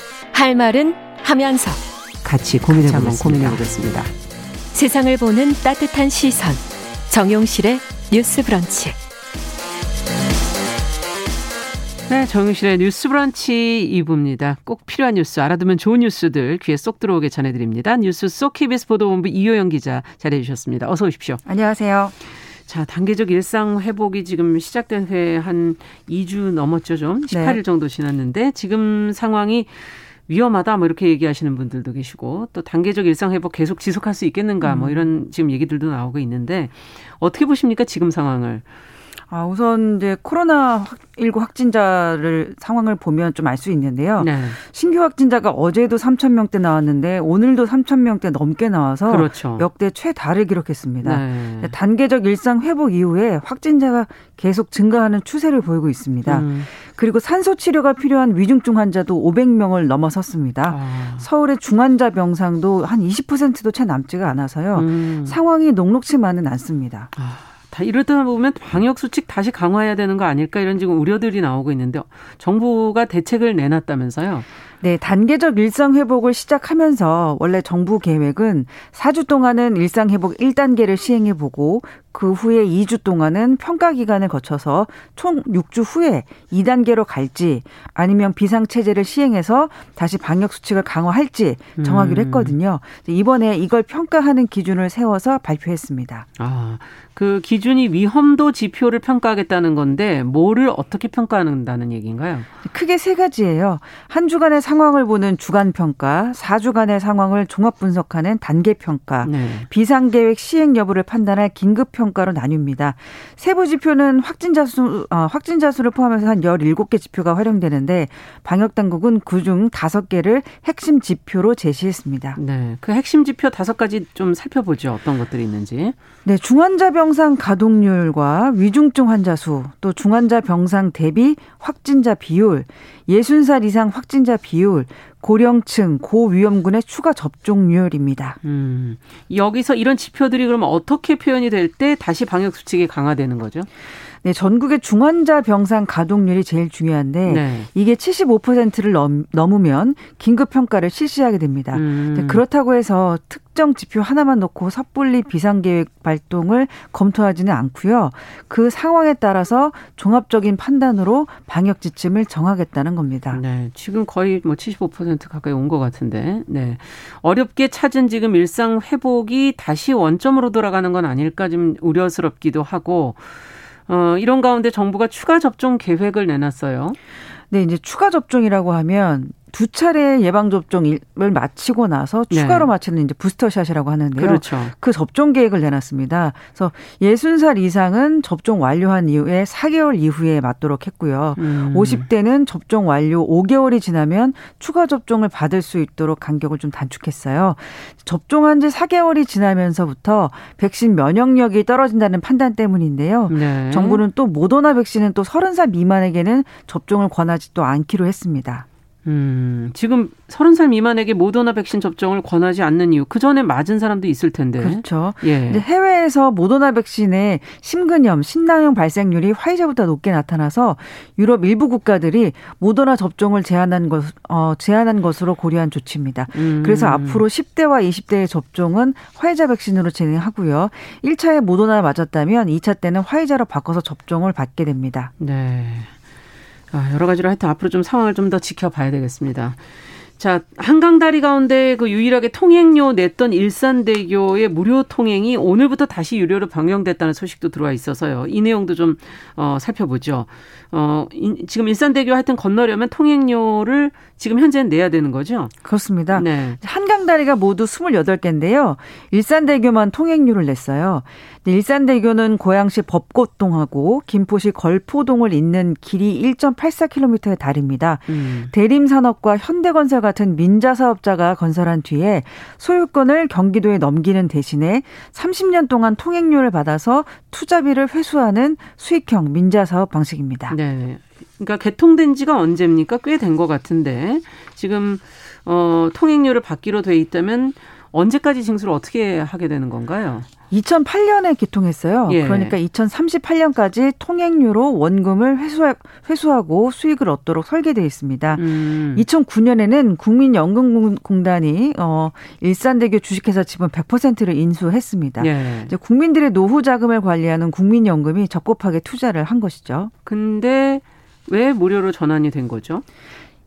할 말은 하면서 같이 고민해 보면 고민해 보겠습니다. 세상을 보는 따뜻한 시선. 정용실의 뉴스 브런치. 네, 정용실의 뉴스 브런치 2부입니다. 꼭 필요한 뉴스, 알아두면 좋은 뉴스들 귀에 쏙 들어오게 전해드립니다. 뉴스 쏙 KBS 보도본부 이효영 기자 자리해 주셨습니다. 어서 오십시오. 안녕하세요. 자, 단계적 일상 회복이 지금 시작된 회 한 2주 넘었죠, 좀. 18일 네. 정도 지났는데 지금 상황이 위험하다 뭐 이렇게 얘기하시는 분들도 계시고 또 단계적 일상 회복 계속 지속할 수 있겠는가 뭐 음. 이런 지금 얘기들도 나오고 있는데 어떻게 보십니까 지금 상황을? 아, 우선 이제 코로나 19 확진자를 상황을 보면 좀 알 수 있는데요. 네. 신규 확진자가 어제도 3천 명대 나왔는데 오늘도 3천 명대 넘게 나와서 그렇죠. 역대 최다를 기록했습니다. 네. 단계적 일상 회복 이후에 확진자가 계속 증가하는 추세를 보이고 있습니다. 음. 그리고 산소 치료가 필요한 위중증 환자도 500명을 넘어섰습니다. 아. 서울의 중환자 병상도 한 20%도 채 남지가 않아서요. 음. 상황이 녹록치만은 않습니다. 아. 다 이러다 보면 방역 수칙 다시 강화해야 되는 거 아닐까 이런 지금 우려들이 나오고 있는데 정부가 대책을 내놨다면서요? 네, 단계적 일상 회복을 시작하면서 원래 정부 계획은 4주 동안은 일상 회복 1단계를 시행해 보고 그 후에 2주 동안은 평가 기간을 거쳐서 총 6주 후에 2단계로 갈지 아니면 비상 체제를 시행해서 다시 방역 수칙을 강화할지 정하기로 음. 했거든요. 이번에 이걸 평가하는 기준을 세워서 발표했습니다. 아, 그 기준이 위험도 지표를 평가하겠다는 건데 뭐를 어떻게 평가한다는 얘기인가요? 크게 세 가지예요. 한 주간의 상황을 보는 주간 평가, 4주간의 상황을 종합 분석하는 단계 평가, 네. 비상 계획 시행 여부를 판단할 긴급 평가로 나뉩니다. 세부 지표는 확진자 수 어, 확진자 수를 포함해서 한 17개 지표가 활용되는데 방역 당국은 그중 5개를 핵심 지표로 제시했습니다. 네. 그 핵심 지표 5가지 좀 살펴보죠. 어떤 것들이 있는지. 네, 중환자 병상 가동률과 위중증 환자 수, 또 중환자 병상 대비 확진자 비율, 60살 이상 확진자 비율, 고령층, 고위험군의 추가 접종률입니다. 음, 여기서 이런 지표들이 그러면 어떻게 표현이 될 때 다시 방역 수칙이 강화되는 거죠? 네, 전국의 중환자 병상 가동률이 제일 중요한데 네. 이게 75%를 넘, 넘으면 긴급 평가를 실시하게 됩니다. 음. 그렇다고 해서 특정 지표 하나만 놓고 섣불리 비상 계획 발동을 검토하지는 않고요. 그 상황에 따라서 종합적인 판단으로 방역 지침을 정하겠다는 겁니다. 네, 지금 거의 뭐 75% 가까이 온 것 같은데, 네 어렵게 찾은 지금 일상 회복이 다시 원점으로 돌아가는 건 아닐까 좀 우려스럽기도 하고. 어, 이런 가운데 정부가 추가 접종 계획을 내놨어요. 네, 이제 추가 접종이라고 하면 두 차례 예방 접종을 마치고 나서 추가로 네. 마치는 이제 부스터샷이라고 하는데요. 그렇죠. 그 접종 계획을 내놨습니다. 그래서 60살 이상은 접종 완료한 이후에 4개월 이후에 맞도록 했고요. 음. 50대는 접종 완료 5개월이 지나면 추가 접종을 받을 수 있도록 간격을 좀 단축했어요. 접종한 지 4개월이 지나면서부터 백신 면역력이 떨어진다는 판단 때문인데요. 네. 정부는 또 모더나 백신은 또 30살 미만에게는 접종을 권하지 또 않기로 했습니다. 음, 지금 서른 살 미만에게 모더나 백신 접종을 권하지 않는 이유, 그 전에 맞은 사람도 있을 텐데. 그렇죠. 예. 해외에서 모더나 백신의 심근염, 신낭염 발생률이 화이자보다 높게 나타나서 유럽 일부 국가들이 모더나 접종을 제한한 것, 어, 제한한 것으로 고려한 조치입니다. 음. 그래서 앞으로 10대와 20대의 접종은 화이자 백신으로 진행하고요. 1차에 모더나 맞았다면 2차 때는 화이자로 바꿔서 접종을 받게 됩니다. 네. 아, 여러 가지로 하여튼 앞으로 좀 상황을 좀 더 지켜봐야 되겠습니다. 자, 한강 다리 가운데 그 유일하게 통행료 냈던 일산대교의 무료 통행이 오늘부터 다시 유료로 변경됐다는 소식도 들어와 있어서요. 이 내용도 좀 어, 살펴보죠. 어, 지금 일산대교 하여튼 건너려면 통행료를 지금 현재는 내야 되는 거죠? 그렇습니다. 네. 한강 다리가 모두 28개인데요. 일산대교만 통행료를 냈어요. 일산대교는 고양시 법고동하고 김포시 걸포동을 잇는 길이 1.84km의 다리입니다. 음. 대림산업과 현대건설 같은 민자 사업자가 건설한 뒤에 소유권을 경기도에 넘기는 대신에 30년 동안 통행료를 받아서 투자비를 회수하는 수익형 민자 사업 방식입니다. 네. 그러니까 개통된 지가 언제입니까? 꽤 된 것 같은데 지금 어 통행료를 받기로 돼 있다면 언제까지 징수를 어떻게 하게 되는 건가요? 2008년에 개통했어요. 예. 그러니까 2038년까지 통행료로 원금을 회수하, 회수하고 수익을 얻도록 설계되어 있습니다. 음. 2009년에는 국민연금공단이 어, 일산대교 주식회사 지분 100%를 인수했습니다. 예. 이제 국민들의 노후 자금을 관리하는 국민연금이 적법하게 투자를 한 것이죠. 근데 왜 무료로 전환이 된 거죠?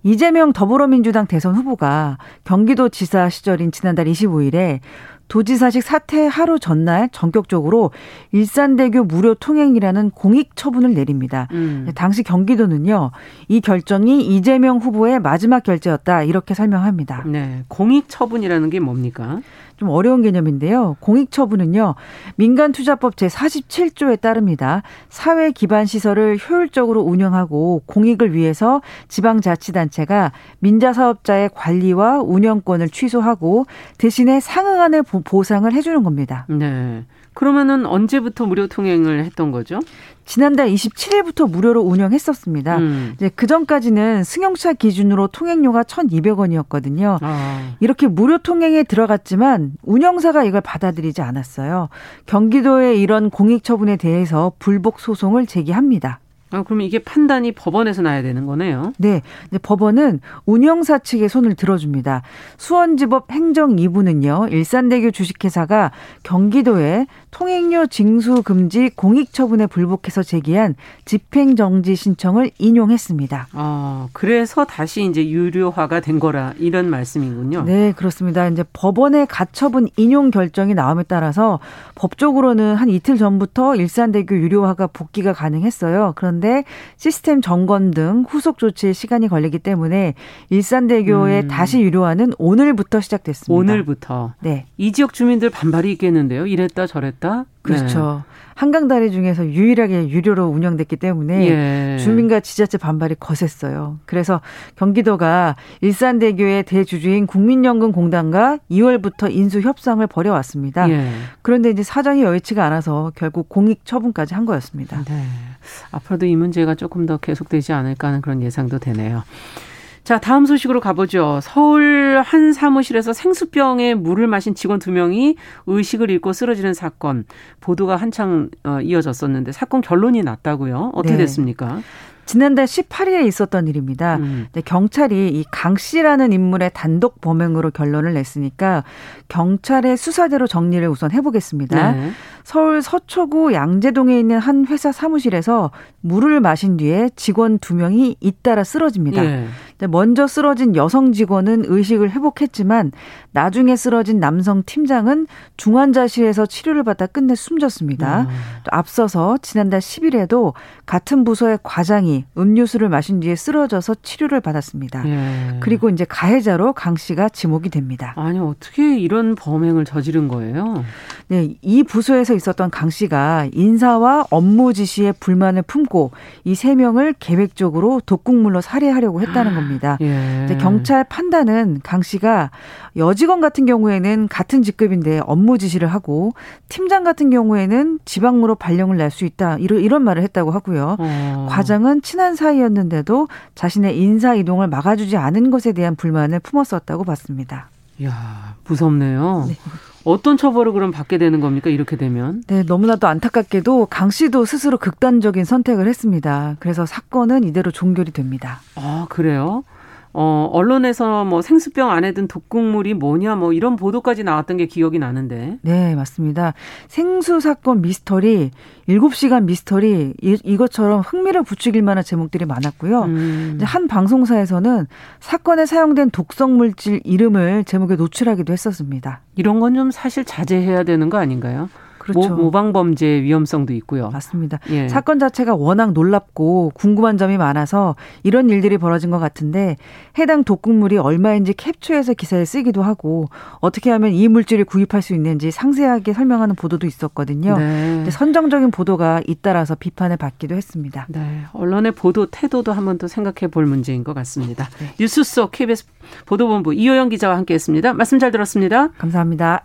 이재명 더불어민주당 대선 후보가 경기도 지사 시절인 지난달 25일에 도지사직 사퇴 하루 전날 전격적으로 일산대교 무료 통행이라는 공익 처분을 내립니다. 음. 당시 경기도는요, 이 결정이 이재명 후보의 마지막 결재였다 이렇게 설명합니다. 네, 공익 처분이라는 게 뭡니까? 좀 어려운 개념인데요. 공익처분은요. 민간투자법 제47조에 따릅니다. 사회 기반 시설을 효율적으로 운영하고 공익을 위해서 지방자치단체가 민자사업자의 관리와 운영권을 취소하고 대신에 상응하는 보상을 해주는 겁니다. 네. 그러면은 언제부터 무료 통행을 했던 거죠? 지난달 27일부터 무료로 운영했었습니다. 음. 이제 그 전까지는 승용차 기준으로 통행료가 1,200원이었거든요. 아. 이렇게 무료 통행에 들어갔지만 운영사가 이걸 받아들이지 않았어요. 경기도의 이런 공익 처분에 대해서 불복 소송을 제기합니다. 아, 그럼 이게 판단이 법원에서 나야 되는 거네요. 네. 이제 법원은 운영사 측의 손을 들어줍니다. 수원지법 행정 2부는요, 일산대교 주식회사가 경기도에 통행료 징수 금지 공익 처분에 불복해서 제기한 집행 정지 신청을 인용했습니다. 아, 그래서 다시 이제 유료화가 된 거라 이런 말씀이군요. 네, 그렇습니다. 이제 법원의 가처분 인용 결정이 나옴에 따라서 법적으로는 한 이틀 전부터 일산대교 유료화가 복귀가 가능했어요. 그런데 시스템 점검 등 후속 조치에 시간이 걸리기 때문에 일산대교에 음. 다시 유료화는 오늘부터 시작됐습니다. 오늘부터. 네. 이 지역 주민들 반발이 있겠는데요. 이랬다 저랬다. 있다. 그렇죠. 네. 한강 다리 중에서 유일하게 유료로 운영됐기 때문에 예. 주민과 지자체 반발이 거셌어요. 그래서 경기도가 일산대교의 대주주인 국민연금공단과 2월부터 인수 협상을 벌여왔습니다. 예. 그런데 이제 사정이 여의치가 않아서 결국 공익 처분까지 한 거였습니다. 네. 앞으로도 이 문제가 조금 더 계속되지 않을까 하는 그런 예상도 되네요. 자, 다음 소식으로 가보죠. 서울 한 사무실에서 생수병에 물을 마신 직원 두 명이 의식을 잃고 쓰러지는 사건 보도가 한창 어, 이어졌었는데 사건 결론이 났다고요? 어떻게 네. 됐습니까? 지난달 18일에 있었던 일입니다. 음. 경찰이 이 강 씨라는 인물의 단독 범행으로 결론을 냈으니까 경찰의 수사대로 정리를 우선 해보겠습니다. 네. 서울 서초구 양재동에 있는 한 회사 사무실에서 물을 마신 뒤에 직원 두 명이 잇따라 쓰러집니다. 네. 먼저 쓰러진 여성 직원은 의식을 회복했지만 나중에 쓰러진 남성 팀장은 중환자실에서 치료를 받다 끝내 숨졌습니다. 음. 또 앞서서 지난달 10일에도 같은 부서의 과장이 음료수를 마신 뒤에 쓰러져서 치료를 받았습니다. 예. 그리고 이제 가해자로 강 씨가 지목이 됩니다. 아니 어떻게 이런 범행을 저지른 거예요? 네, 이 부서에서 있었던 강 씨가 인사와 업무 지시에 불만을 품고 이 세 명을 계획적으로 독국물로 살해하려고 했다는 겁니다. 했습니다. 예. 경찰 판단은 강 씨가 여직원 같은 경우에는 같은 직급인데 업무 지시를 하고 팀장 같은 경우에는 지방으로 발령을 낼 수 있다 이런 이런 말을 했다고 하고요. 어. 과장은 친한 사이였는데도 자신의 인사 이동을 막아주지 않은 것에 대한 불만을 품었었다고 봤습니다. 야 무섭네요. 네. 어떤 처벌을 그럼 받게 되는 겁니까? 이렇게 되면? 네, 너무나도 안타깝게도 강 씨도 스스로 극단적인 선택을 했습니다. 그래서 사건은 이대로 종결이 됩니다. 아, 그래요? 어, 언론에서 뭐 생수병 안에 든 독극물이 뭐냐 뭐 이런 보도까지 나왔던 게 기억이 나는데. 네, 맞습니다. 생수 사건 미스터리, 7시간 미스터리 이, 이것처럼 흥미를 부추길 만한 제목들이 많았고요. 음. 한 방송사에서는 사건에 사용된 독성 물질 이름을 제목에 노출하기도 했었습니다. 이런 건 좀 사실 자제해야 되는 거 아닌가요? 그렇죠. 모, 방 범죄 위험성도 있고요. 맞습니다. 예. 사건 자체가 워낙 놀랍고 궁금한 점이 많아서 이런 일들이 벌어진 것 같은데 해당 독극물이 얼마인지 캡처해서 기사에 쓰기도 하고 어떻게 하면 이 물질을 구입할 수 있는지 상세하게 설명하는 보도도 있었거든요. 네. 선정적인 보도가 잇따라서 비판을 받기도 했습니다. 네. 언론의 보도 태도도 한번 더 생각해 볼 문제인 것 같습니다. 네. 뉴스 속 KBS 보도본부 이호영 기자와 함께했습니다. 말씀 잘 들었습니다. 감사합니다.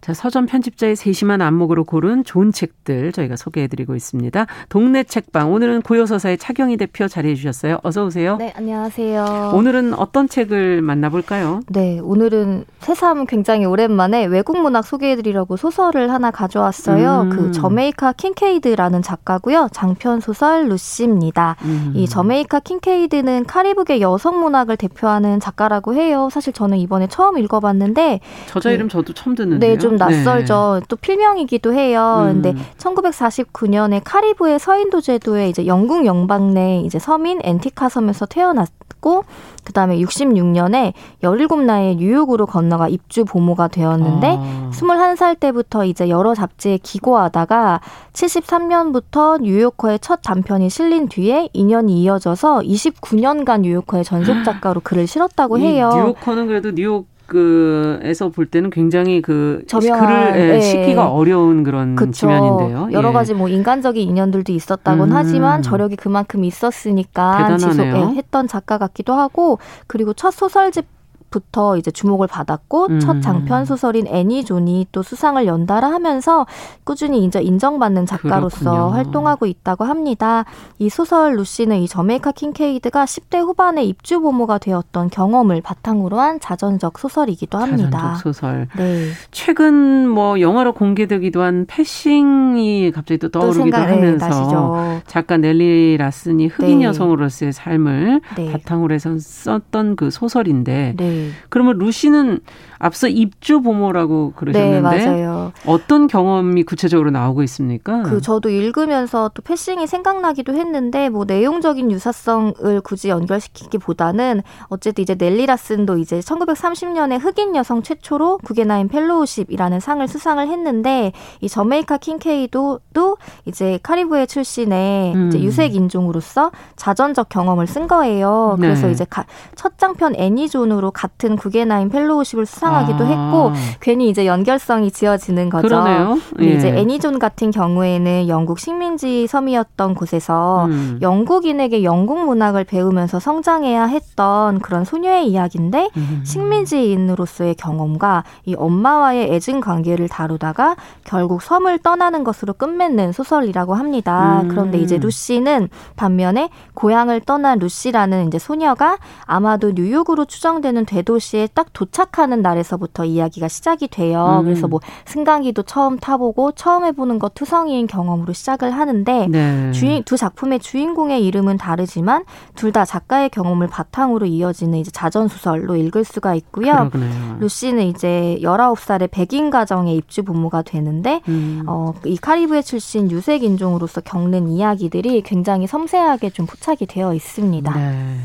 자, 서점 편집자의 세심한 안목으로 고른 좋은 책들 저희가 소개해드리고 있습니다. 동네 책방 오늘은 고요서사의 차경희 대표 자리해 주셨어요. 어서 오세요. 네, 안녕하세요. 오늘은 어떤 책을 만나볼까요? 네, 오늘은 새삼 굉장히 오랜만에 외국 문학 소개해드리려고 소설을 하나 가져왔어요. 음. 그 저메이카 킨케이드라는 작가고요. 장편 소설 루시입니다. 음. 이 저메이카 킨케이드는 카리브계 여성 문학을 대표하는 작가라고 해요. 사실 저는 이번에 처음 읽어봤는데 저자 이름 저도 처음 듣는데요. 네, 좀 낯설죠. 네. 또 필명이기도 해요. 음. 근데 1949년에 카리브해 서인도 제도의 이제 영국 영방 내 이제 서민 앤티카 섬에서 태어났고 그다음에 66년에 17나이에 뉴욕으로 건너가 입주 보모가 되었는데 아. 21살 때부터 이제 여러 잡지에 기고하다가 73년부터 뉴요커의 첫 단편이 실린 뒤에 2년이 이어져서 29년간 뉴요커의 전속 작가로 글을 실었다고 해요. 뉴요커는 그래도 뉴욕 그에서 볼 때는 굉장히 그 저명한, 글을 예, 예. 싣기가 어려운 그런 그쵸. 지면인데요. 여러 예. 가지 뭐 인간적인 인연들도 있었다곤 음. 하지만 저력이 그만큼 있었으니까 지속 했던 작가 같기도 하고 그리고 첫 소설집 부터 이제 주목을 받았고 음. 첫 장편 소설인 애니 존이 또 수상을 연달아 하면서 꾸준히 이제 인정받는 작가로서 그렇군요. 활동하고 있다고 합니다. 이 소설 루시는 이 저메이카 킨케이드가 10대 후반에 입주 보모가 되었던 경험을 바탕으로 한 자전적 소설이기도 합니다. 자전적 소설. 네. 최근 뭐 영화로 공개되기도 한 패싱이 갑자기 또 떠오르기도 또 하면서 네, 작가 넬리 라슨이 흑인 네. 여성으로서의 삶을 네. 바탕으로 해서 썼던 그 소설인데 네. 그러면 루시는 앞서 입주 보모라고 그러셨는데 네, 맞아요. 어떤 경험이 구체적으로 나오고 있습니까? 그 저도 읽으면서 또 패싱이 생각나기도 했는데 뭐 내용적인 유사성을 굳이 연결시키기보다는 어쨌든 이제 넬리 라슨도 이제 1930년에 흑인 여성 최초로 구겐하임 fellowship이라는 상을 수상을 했는데 이 저메이카 킨케이드도 또 이제 카리브해 출신의 음. 이제 유색 인종으로서 자전적 경험을 쓴 거예요. 그래서 네. 이제 가, 첫 장편 애니존으로 같은 구겐하임 fellowship을 수상하기도 아. 했고 괜히 이제 연결성이 지어지는 거죠. 그러네요. 예. 이제 애니존 같은 경우에는 영국 식민지 섬이었던 곳에서 음. 영국인에게 영국 문학을 배우면서 성장해야 했던 그런 소녀의 이야기인데 음. 식민지인으로서의 경험과 이 엄마와의 애증 관계를 다루다가 결국 섬을 떠나는 것으로 끝맺는 소설이라고 합니다. 음. 그런데 이제 루시는 반면에 고향을 떠난 루시라는 이제 소녀가 아마도 뉴욕으로 추정되는 대도시에 딱 도착하는 날에서부터 이야기가 시작이 돼요. 음. 그래서 뭐 승강기도 처음 타보고 처음 해보는 것 투성이인 경험으로 시작을 하는데 네. 주인 두 작품의 주인공의 이름은 다르지만 둘 다 작가의 경험을 바탕으로 이어지는 이제 자전 소설로 읽을 수가 있고요. 그러네요. 루시는 이제 19살의 백인 가정의 입주 부모가 되는데 음. 어, 이 카리브해 출신 유색 인종으로서 겪는 이야기들이 굉장히 섬세하게 좀 포착이 되어 있습니다. 네.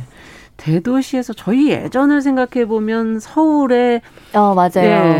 대도시에서 저희 예전을 생각해 보면 서울에 어 맞아요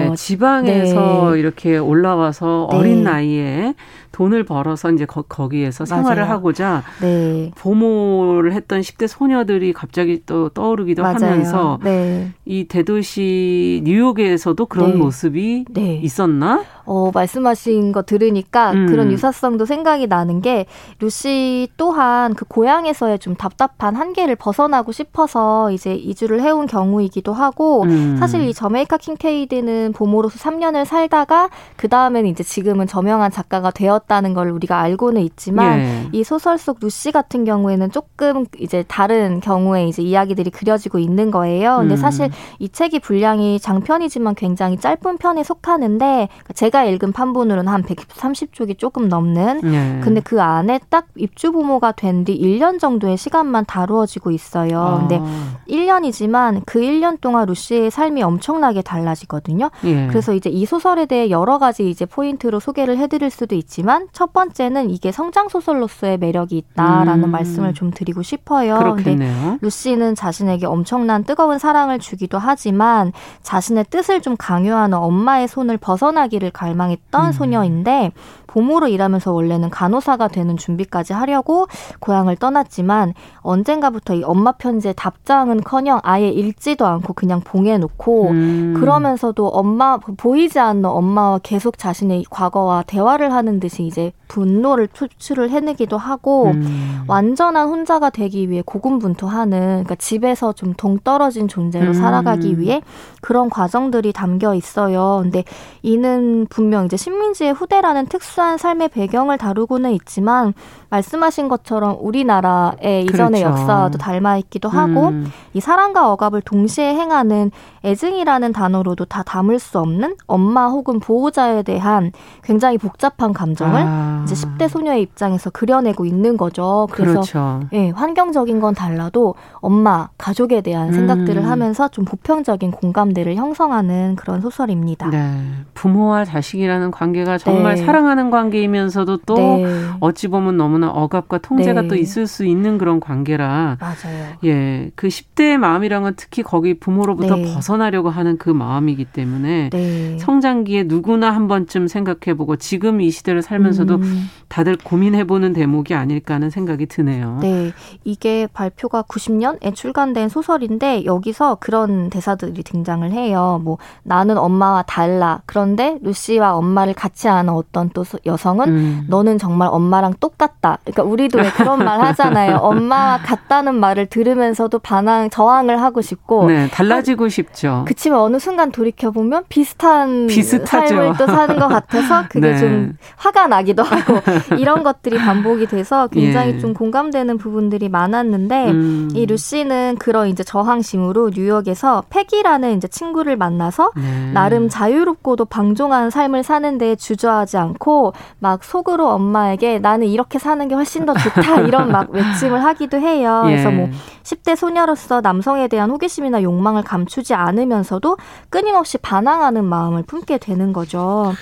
네, 지방에서 네. 이렇게 올라와서 네. 어린 나이에 돈을 벌어서 이제 거, 기에서 생활을 맞아요. 하고자 네. 보모를 했던 10대 소녀들이 갑자기 또 떠오르기도 맞아요. 하면서 네. 이 대도시 뉴욕에서도 그런 네. 모습이 네. 있었나? 어, 말씀하신 거 들으니까 음. 그런 유사성도 생각이 나는 게 루시 또한 그 고향에서의 좀 답답한 한계를 벗어나고 싶어서 이제 이주를 해온 경우이기도 하고 음. 사실 이 저메이카 킹케이드는 보모로서 3년을 살다가 그 다음에는 이제 지금은 저명한 작가가 되었 다는 걸 우리가 알고는 있지만 예. 이 소설 속 루시 같은 경우에는 조금 이제 다른 경우에 이제 이야기들이 그려지고 있는 거예요. 근데 음. 사실 이 책이 분량이 장편이지만 굉장히 짧은 편에 속하는데 제가 제가 읽은 판본으로는 한 130쪽이 조금 넘는. 네. 근데 그 안에 딱 입주 부모가 된 뒤 1년 정도의 시간만 다루어지고 있어요. 아. 근데 1년이지만 그 1년 동안 루시의 삶이 엄청나게 달라지거든요. 예. 그래서 이제 이 소설에 대해 여러 가지 이제 포인트로 소개를 해드릴 수도 있지만 첫 번째는 이게 성장 소설로서의 매력이 있다라는 음. 말씀을 좀 드리고 싶어요. 그렇겠네요. 루시는 자신에게 엄청난 뜨거운 사랑을 주기도 하지만 자신의 뜻을 좀 강요하는 엄마의 손을 벗어나기를 갈 갈망했던 음. 소녀인데 보모로 일하면서 원래는 간호사가 되는 준비까지 하려고 고향을 떠났지만 언젠가부터 이 엄마 편지에 답장은커녕 아예 읽지도 않고 그냥 봉해 놓고 음. 그러면서도 엄마 보이지 않는 엄마와 계속 자신의 과거와 대화를 하는 듯이 이제 분노를 표출을 해내기도 하고 음. 완전한 혼자가 되기 위해 고군분투하는 그러니까 집에서 좀 동떨어진 존재로 음. 살아가기 위해 그런 과정들이 담겨 있어요. 근데 이는 분명 이제 식민지의 후대라는 특수한 삶의 배경을 다루고는 있지만 말씀하신 것처럼 우리나라의 이전의 그렇죠. 역사와도 닮아 있기도 하고 음. 이 사랑과 억압을 동시에 행하는 애증이라는 단어로도 다 담을 수 없는 엄마 혹은 보호자에 대한 굉장히 복잡한 감정을 아. 이제 10대 소녀의 입장에서 그려내고 있는 거죠. 그래서 그렇죠. 예, 환경적인 건 달라도 엄마, 가족에 대한 생각들을 음. 하면서 좀 보편적인 공감대를 형성하는 그런 소설입니다. 네. 부모와 자식이라는 관계가 정말 네. 사랑하는 관계이면서도 또 네. 어찌 보면 너무 나 억압과 통제가 네. 또 있을 수 있는 그런 관계라. 맞아요. 예. 그 10대의 마음이랑은 특히 거기 부모로부터 네. 벗어나려고 하는 그 마음이기 때문에 네. 성장기에 누구나 한 번쯤 생각해 보고 지금 이 시대를 살면서도 음. 다들 고민해 보는 대목이 아닐까 하는 생각이 드네요. 네. 이게 발표가 90년에 출간된 소설인데 여기서 그런 대사들이 등장을 해요. 뭐 나는 엄마와 달라. 그런데 루시와 엄마를 같이 하는 어떤 또 여성은 음. 너는 정말 엄마랑 똑같다. 그러니까 우리도 왜 그런 말 하잖아요. 엄마와 같다는 말을 들으면서도 반항 저항을 하고 싶고 네, 달라지고 하, 싶죠. 그치만 어느 순간 돌이켜 보면 비슷한 비슷하죠. 삶을 또 사는 것 같아서 그게 네. 좀 화가 나기도 하고 이런 것들이 반복이 돼서 굉장히 예. 좀 공감되는 부분들이 많았는데 음. 이 루시는 그런 이제 저항심으로 뉴욕에서 패기라는 이제 친구를 만나서 네. 나름 자유롭고도 방종한 삶을 사는데 주저하지 않고 막 속으로 엄마에게 나는 이렇게 사는 게 훨씬 더 좋다 이런 막 외침을 하기도 해요. 예. 그래서 뭐 10대 소녀로서 남성에 대한 호기심이나 욕망을 감추지 않으면서도 끊임없이 반항하는 마음을 품게 되는 거죠.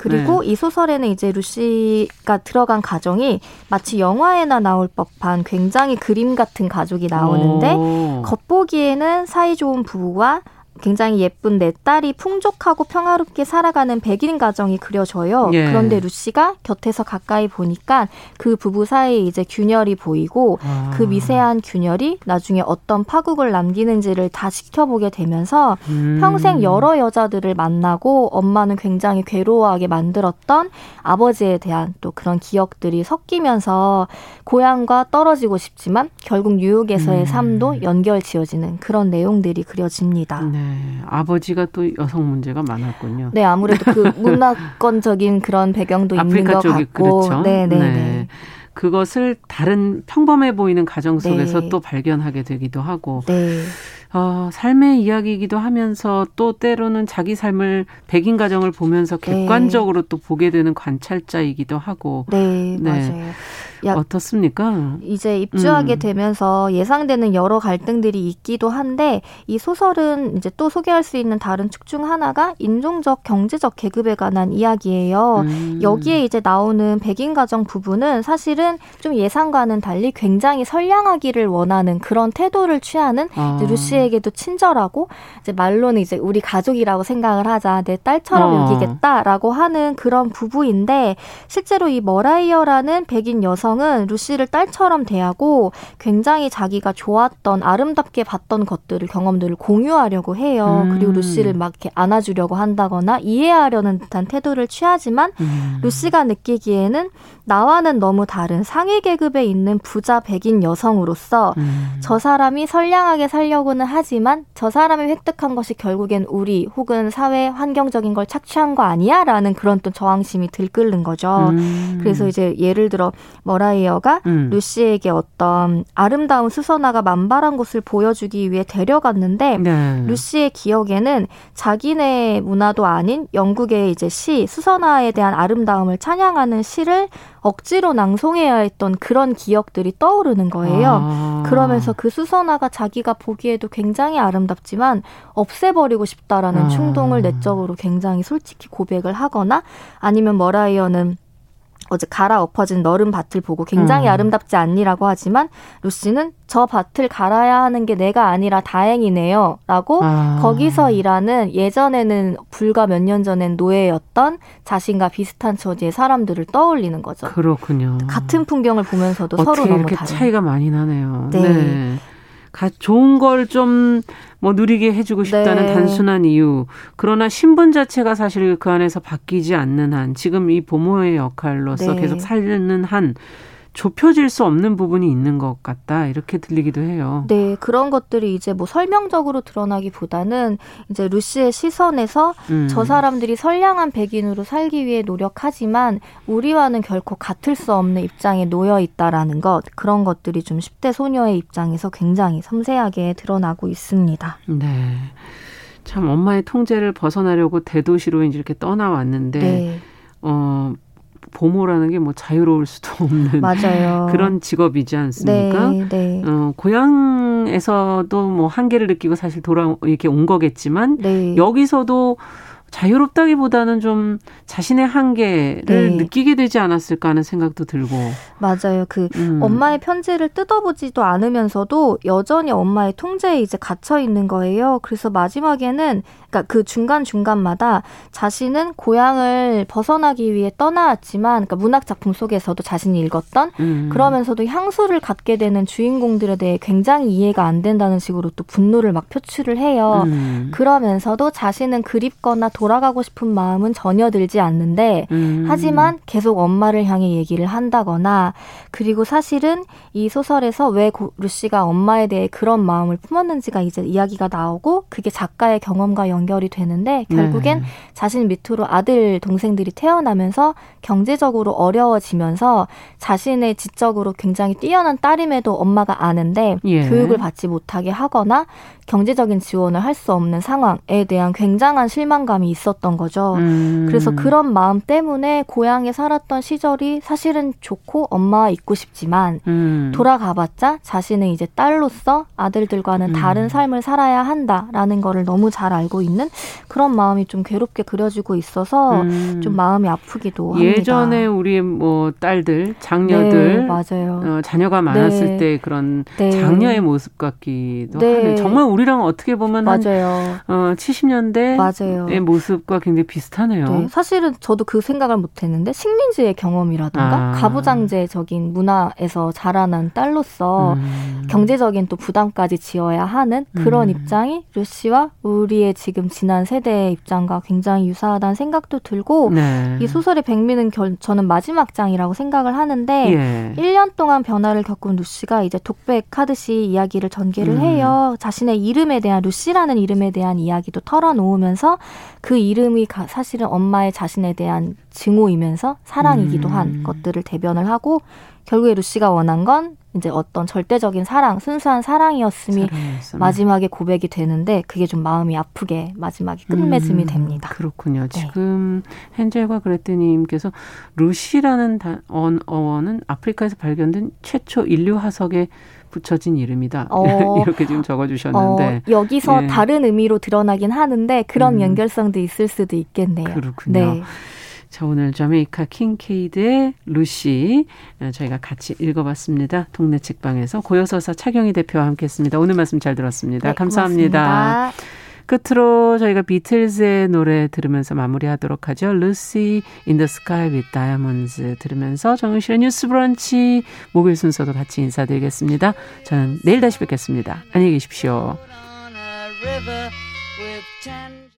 그리고 네. 이 소설에는 이제 루시가 들어간 가정이 마치 영화에나 나올 법한 굉장히 그림 같은 가족이 나오는데 오. 겉보기에는 사이좋은 부부와 굉장히 예쁜 내 딸이 풍족하고 평화롭게 살아가는 백인 가정이 그려져요. 예. 그런데 루시가 곁에서 가까이 보니까 그 부부 사이에 이제 균열이 보이고 아. 그 미세한 균열이 나중에 어떤 파국을 남기는지를 다 지켜보게 되면서 음. 평생 여러 여자들을 만나고 엄마는 굉장히 괴로워하게 만들었던 아버지에 대한 또 그런 기억들이 섞이면서 고향과 떨어지고 싶지만 결국 뉴욕에서의 음. 삶도 연결 지어지는 그런 내용들이 그려집니다. 네. 아버지가 또 여성 문제가 많았군요. 네, 아무래도 그 문화권적인 그런 배경도 있는 것 쪽이, 같고. 그렇죠. 네, 네, 네, 네. 그것을 다른 평범해 보이는 가정 속에서 네. 또 발견하게 되기도 하고. 네. 어, 삶의 이야기이기도 하면서 또 때로는 자기 삶을 백인 가정을 보면서 네. 객관적으로 네. 또 보게 되는 관찰자이기도 하고. 네, 네. 맞아요. 어떻습니까? 이제 입주하게 음. 되면서 예상되는 여러 갈등들이 있기도 한데 이 소설은 이제 또 소개할 수 있는 다른 축 중 하나가 인종적 경제적 계급에 관한 이야기예요. 음. 여기에 이제 나오는 백인 가정 부부는 사실은 좀 예상과는 달리 굉장히 선량하기를 원하는 그런 태도를 취하는 아. 루시에게도 친절하고 이제 말로는 이제 우리 가족이라고 생각을 하자 내 딸처럼 어. 여기겠다라고 하는 그런 부부인데 실제로 이 머라이어라는 백인 여성 여성은 루시를 딸처럼 대하고 굉장히 자기가 좋았던 아름답게 봤던 것들을 경험들을 공유하려고 해요. 음. 그리고 루시를 막 이렇게 안아주려고 한다거나 이해하려는 듯한 태도를 취하지만 음. 루시가 느끼기에는 나와는 너무 다른 상위 계급에 있는 부자 백인 여성으로서 음. 저 사람이 선량하게 살려고는 하지만 저 사람이 획득한 것이 결국엔 우리 혹은 사회 환경적인 걸 착취한 거 아니야 라는 그런 또 저항심이 들끓는 거죠. 음. 그래서 이제 예를 들어 머라이어가 음. 루시에게 어떤 아름다운 수선화가 만발한 곳을 보여주기 위해 데려갔는데 네. 루시의 기억에는 자기네 문화도 아닌 영국의 이제 시 수선화에 대한 아름다움을 찬양하는 시를 억지로 낭송해야 했던 그런 기억들이 떠오르는 거예요. 아. 그러면서 그 수선화가 자기가 보기에도 굉장히 아름답지만 없애버리고 싶다라는 아. 충동을 내적으로 굉장히 솔직히 고백을 하거나 아니면 머라이어는 어제 갈아엎어진 너른 밭을 보고 굉장히 음. 아름답지 않니라고 하지만 루시는 저 밭을 갈아야 하는 게 내가 아니라 다행이네요. 라고 아. 거기서 일하는 예전에는 불과 몇 년 전엔 노예였던 자신과 비슷한 처지의 사람들을 떠올리는 거죠. 그렇군요. 같은 풍경을 보면서도 서로 너무 이렇게 다른. 차이가 많이 나네요. 네. 네. 좋은 걸 좀 뭐 누리게 해주고 싶다는 네. 단순한 이유. 그러나 신분 자체가 사실 그 안에서 바뀌지 않는 한, 지금 이 부모의 역할로서 네. 계속 살는 한, 좁혀질 수 없는 부분이 있는 것 같다 이렇게 들리기도 해요. 네, 그런 것들이 이제 뭐 설명적으로 드러나기보다는 이제 루시의 시선에서 음. 저 사람들이 선량한 백인으로 살기 위해 노력하지만 우리와는 결코 같을 수 없는 입장에 놓여 있다라는 것 그런 것들이 좀 10대 소녀의 입장에서 굉장히 섬세하게 드러나고 있습니다. 네. 참 엄마의 통제를 벗어나려고 대도시로 이제 이렇게 떠나왔는데 네. 어 보모라는 게 뭐 자유로울 수도 없는 맞아요. 그런 직업이지 않습니까? 네, 네. 어, 고향에서도 뭐 한계를 느끼고 사실 돌아 이렇게 온 거겠지만 네. 여기서도 자유롭다기보다는 좀 자신의 한계를 네. 느끼게 되지 않았을까 하는 생각도 들고. 맞아요. 그 음. 엄마의 편지를 뜯어보지도 않으면서도 여전히 엄마의 통제에 이제 갇혀 있는 거예요. 그래서 마지막에는 그러니까 그 중간 중간마다 자신은 고향을 벗어나기 위해 떠나왔지만, 그러니까 문학 작품 속에서도 자신이 읽었던 음. 그러면서도 향수를 갖게 되는 주인공들에 대해 굉장히 이해가 안 된다는 식으로 또 분노를 막 표출을 해요. 음. 그러면서도 자신은 그립거나 돌아가고 싶은 마음은 전혀 들지 않는데 음. 하지만 계속 엄마를 향해 얘기를 한다거나 그리고 사실은 이 소설에서 왜 루시가 엄마에 대해 그런 마음을 품었는지가 이제 이야기가 나오고 그게 작가의 경험과 연결이 되는데 결국엔 네. 자신 밑으로 아들 동생들이 태어나면서 경제적으로 어려워지면서 자신의 지적으로 굉장히 뛰어난 딸임에도 엄마가 아는데 예. 교육을 받지 못하게 하거나 경제적인 지원을 할 수 없는 상황에 대한 굉장한 실망감이 있었던 거죠. 음. 그래서 그런 마음 때문에 고향에 살았던 시절이 사실은 좋고 엄마와 있고 싶지만 음. 돌아가봤자 자신은 이제 딸로서 아들들과는 음. 다른 삶을 살아야 한다라는 거를 너무 잘 알고 있는 그런 마음이 좀 괴롭게 그려지고 있어서 음. 좀 마음이 아프기도 합니다. 예전에 우리 뭐 딸들, 장녀들, 네, 맞아요. 어, 자녀가 많았을 네. 때 그런 네. 장녀의 모습 같기도 네. 하네. 정말 우리 우리랑 어떻게 보면 맞아요. 한, 어, 70년대 의 모습과 굉장히 비슷하네요. 네, 사실은 저도 그 생각을 못했는데 식민지의 경험이라든가 아. 가부장제적인 문화에서 자라난 딸로서 음. 경제적인 또 부담까지 지어야 하는 그런 음. 입장이 루시와 우리의 지금 지난 세대의 입장과 굉장히 유사하다는 생각도 들고 네. 이 소설의 백미는 결, 저는 마지막 장이라고 생각을 하는데 예. 1년 동안 변화를 겪은 루시가 이제 독백하듯이 이야기를 전개를 음. 해요. 자신의 이름에 대한 루시라는 이름에 대한 이야기도 털어놓으면서 그 이름이 사실은 엄마의 자신에 대한 증오이면서 사랑이기도 음. 한 것들을 대변을 하고 결국에 루시가 원한 건 이제 어떤 절대적인 사랑, 순수한 사랑이었음이 사랑이었으면. 마지막에 고백이 되는데 그게 좀 마음이 아프게 마지막에 끝맺음이 음, 됩니다. 그렇군요. 네. 지금 헨젤과 그레트님께서 루시라는 어원은 아프리카에서 발견된 최초 인류 화석에 붙여진 이름이다. 어, 이렇게 지금 적어주셨는데 어, 여기서 예. 다른 의미로 드러나긴 하는데 그런 음. 연결성도 있을 수도 있겠네요. 그렇군요. 네. 자, 오늘 자메이카 킨케이드의 루시 어, 저희가 같이 읽어봤습니다. 동네 책방에서 고요서사 차경희 대표와 함께했습니다. 오늘 말씀 잘 들었습니다. 네, 감사합니다. 고맙습니다. 끝으로 저희가 비틀즈의 노래 들으면서 마무리하도록 하죠. Lucy in the Sky with Diamonds 들으면서 정영실의 뉴스 브런치 목요일 순서도 같이 인사드리겠습니다. 저는 내일 다시 뵙겠습니다. 안녕히 계십시오.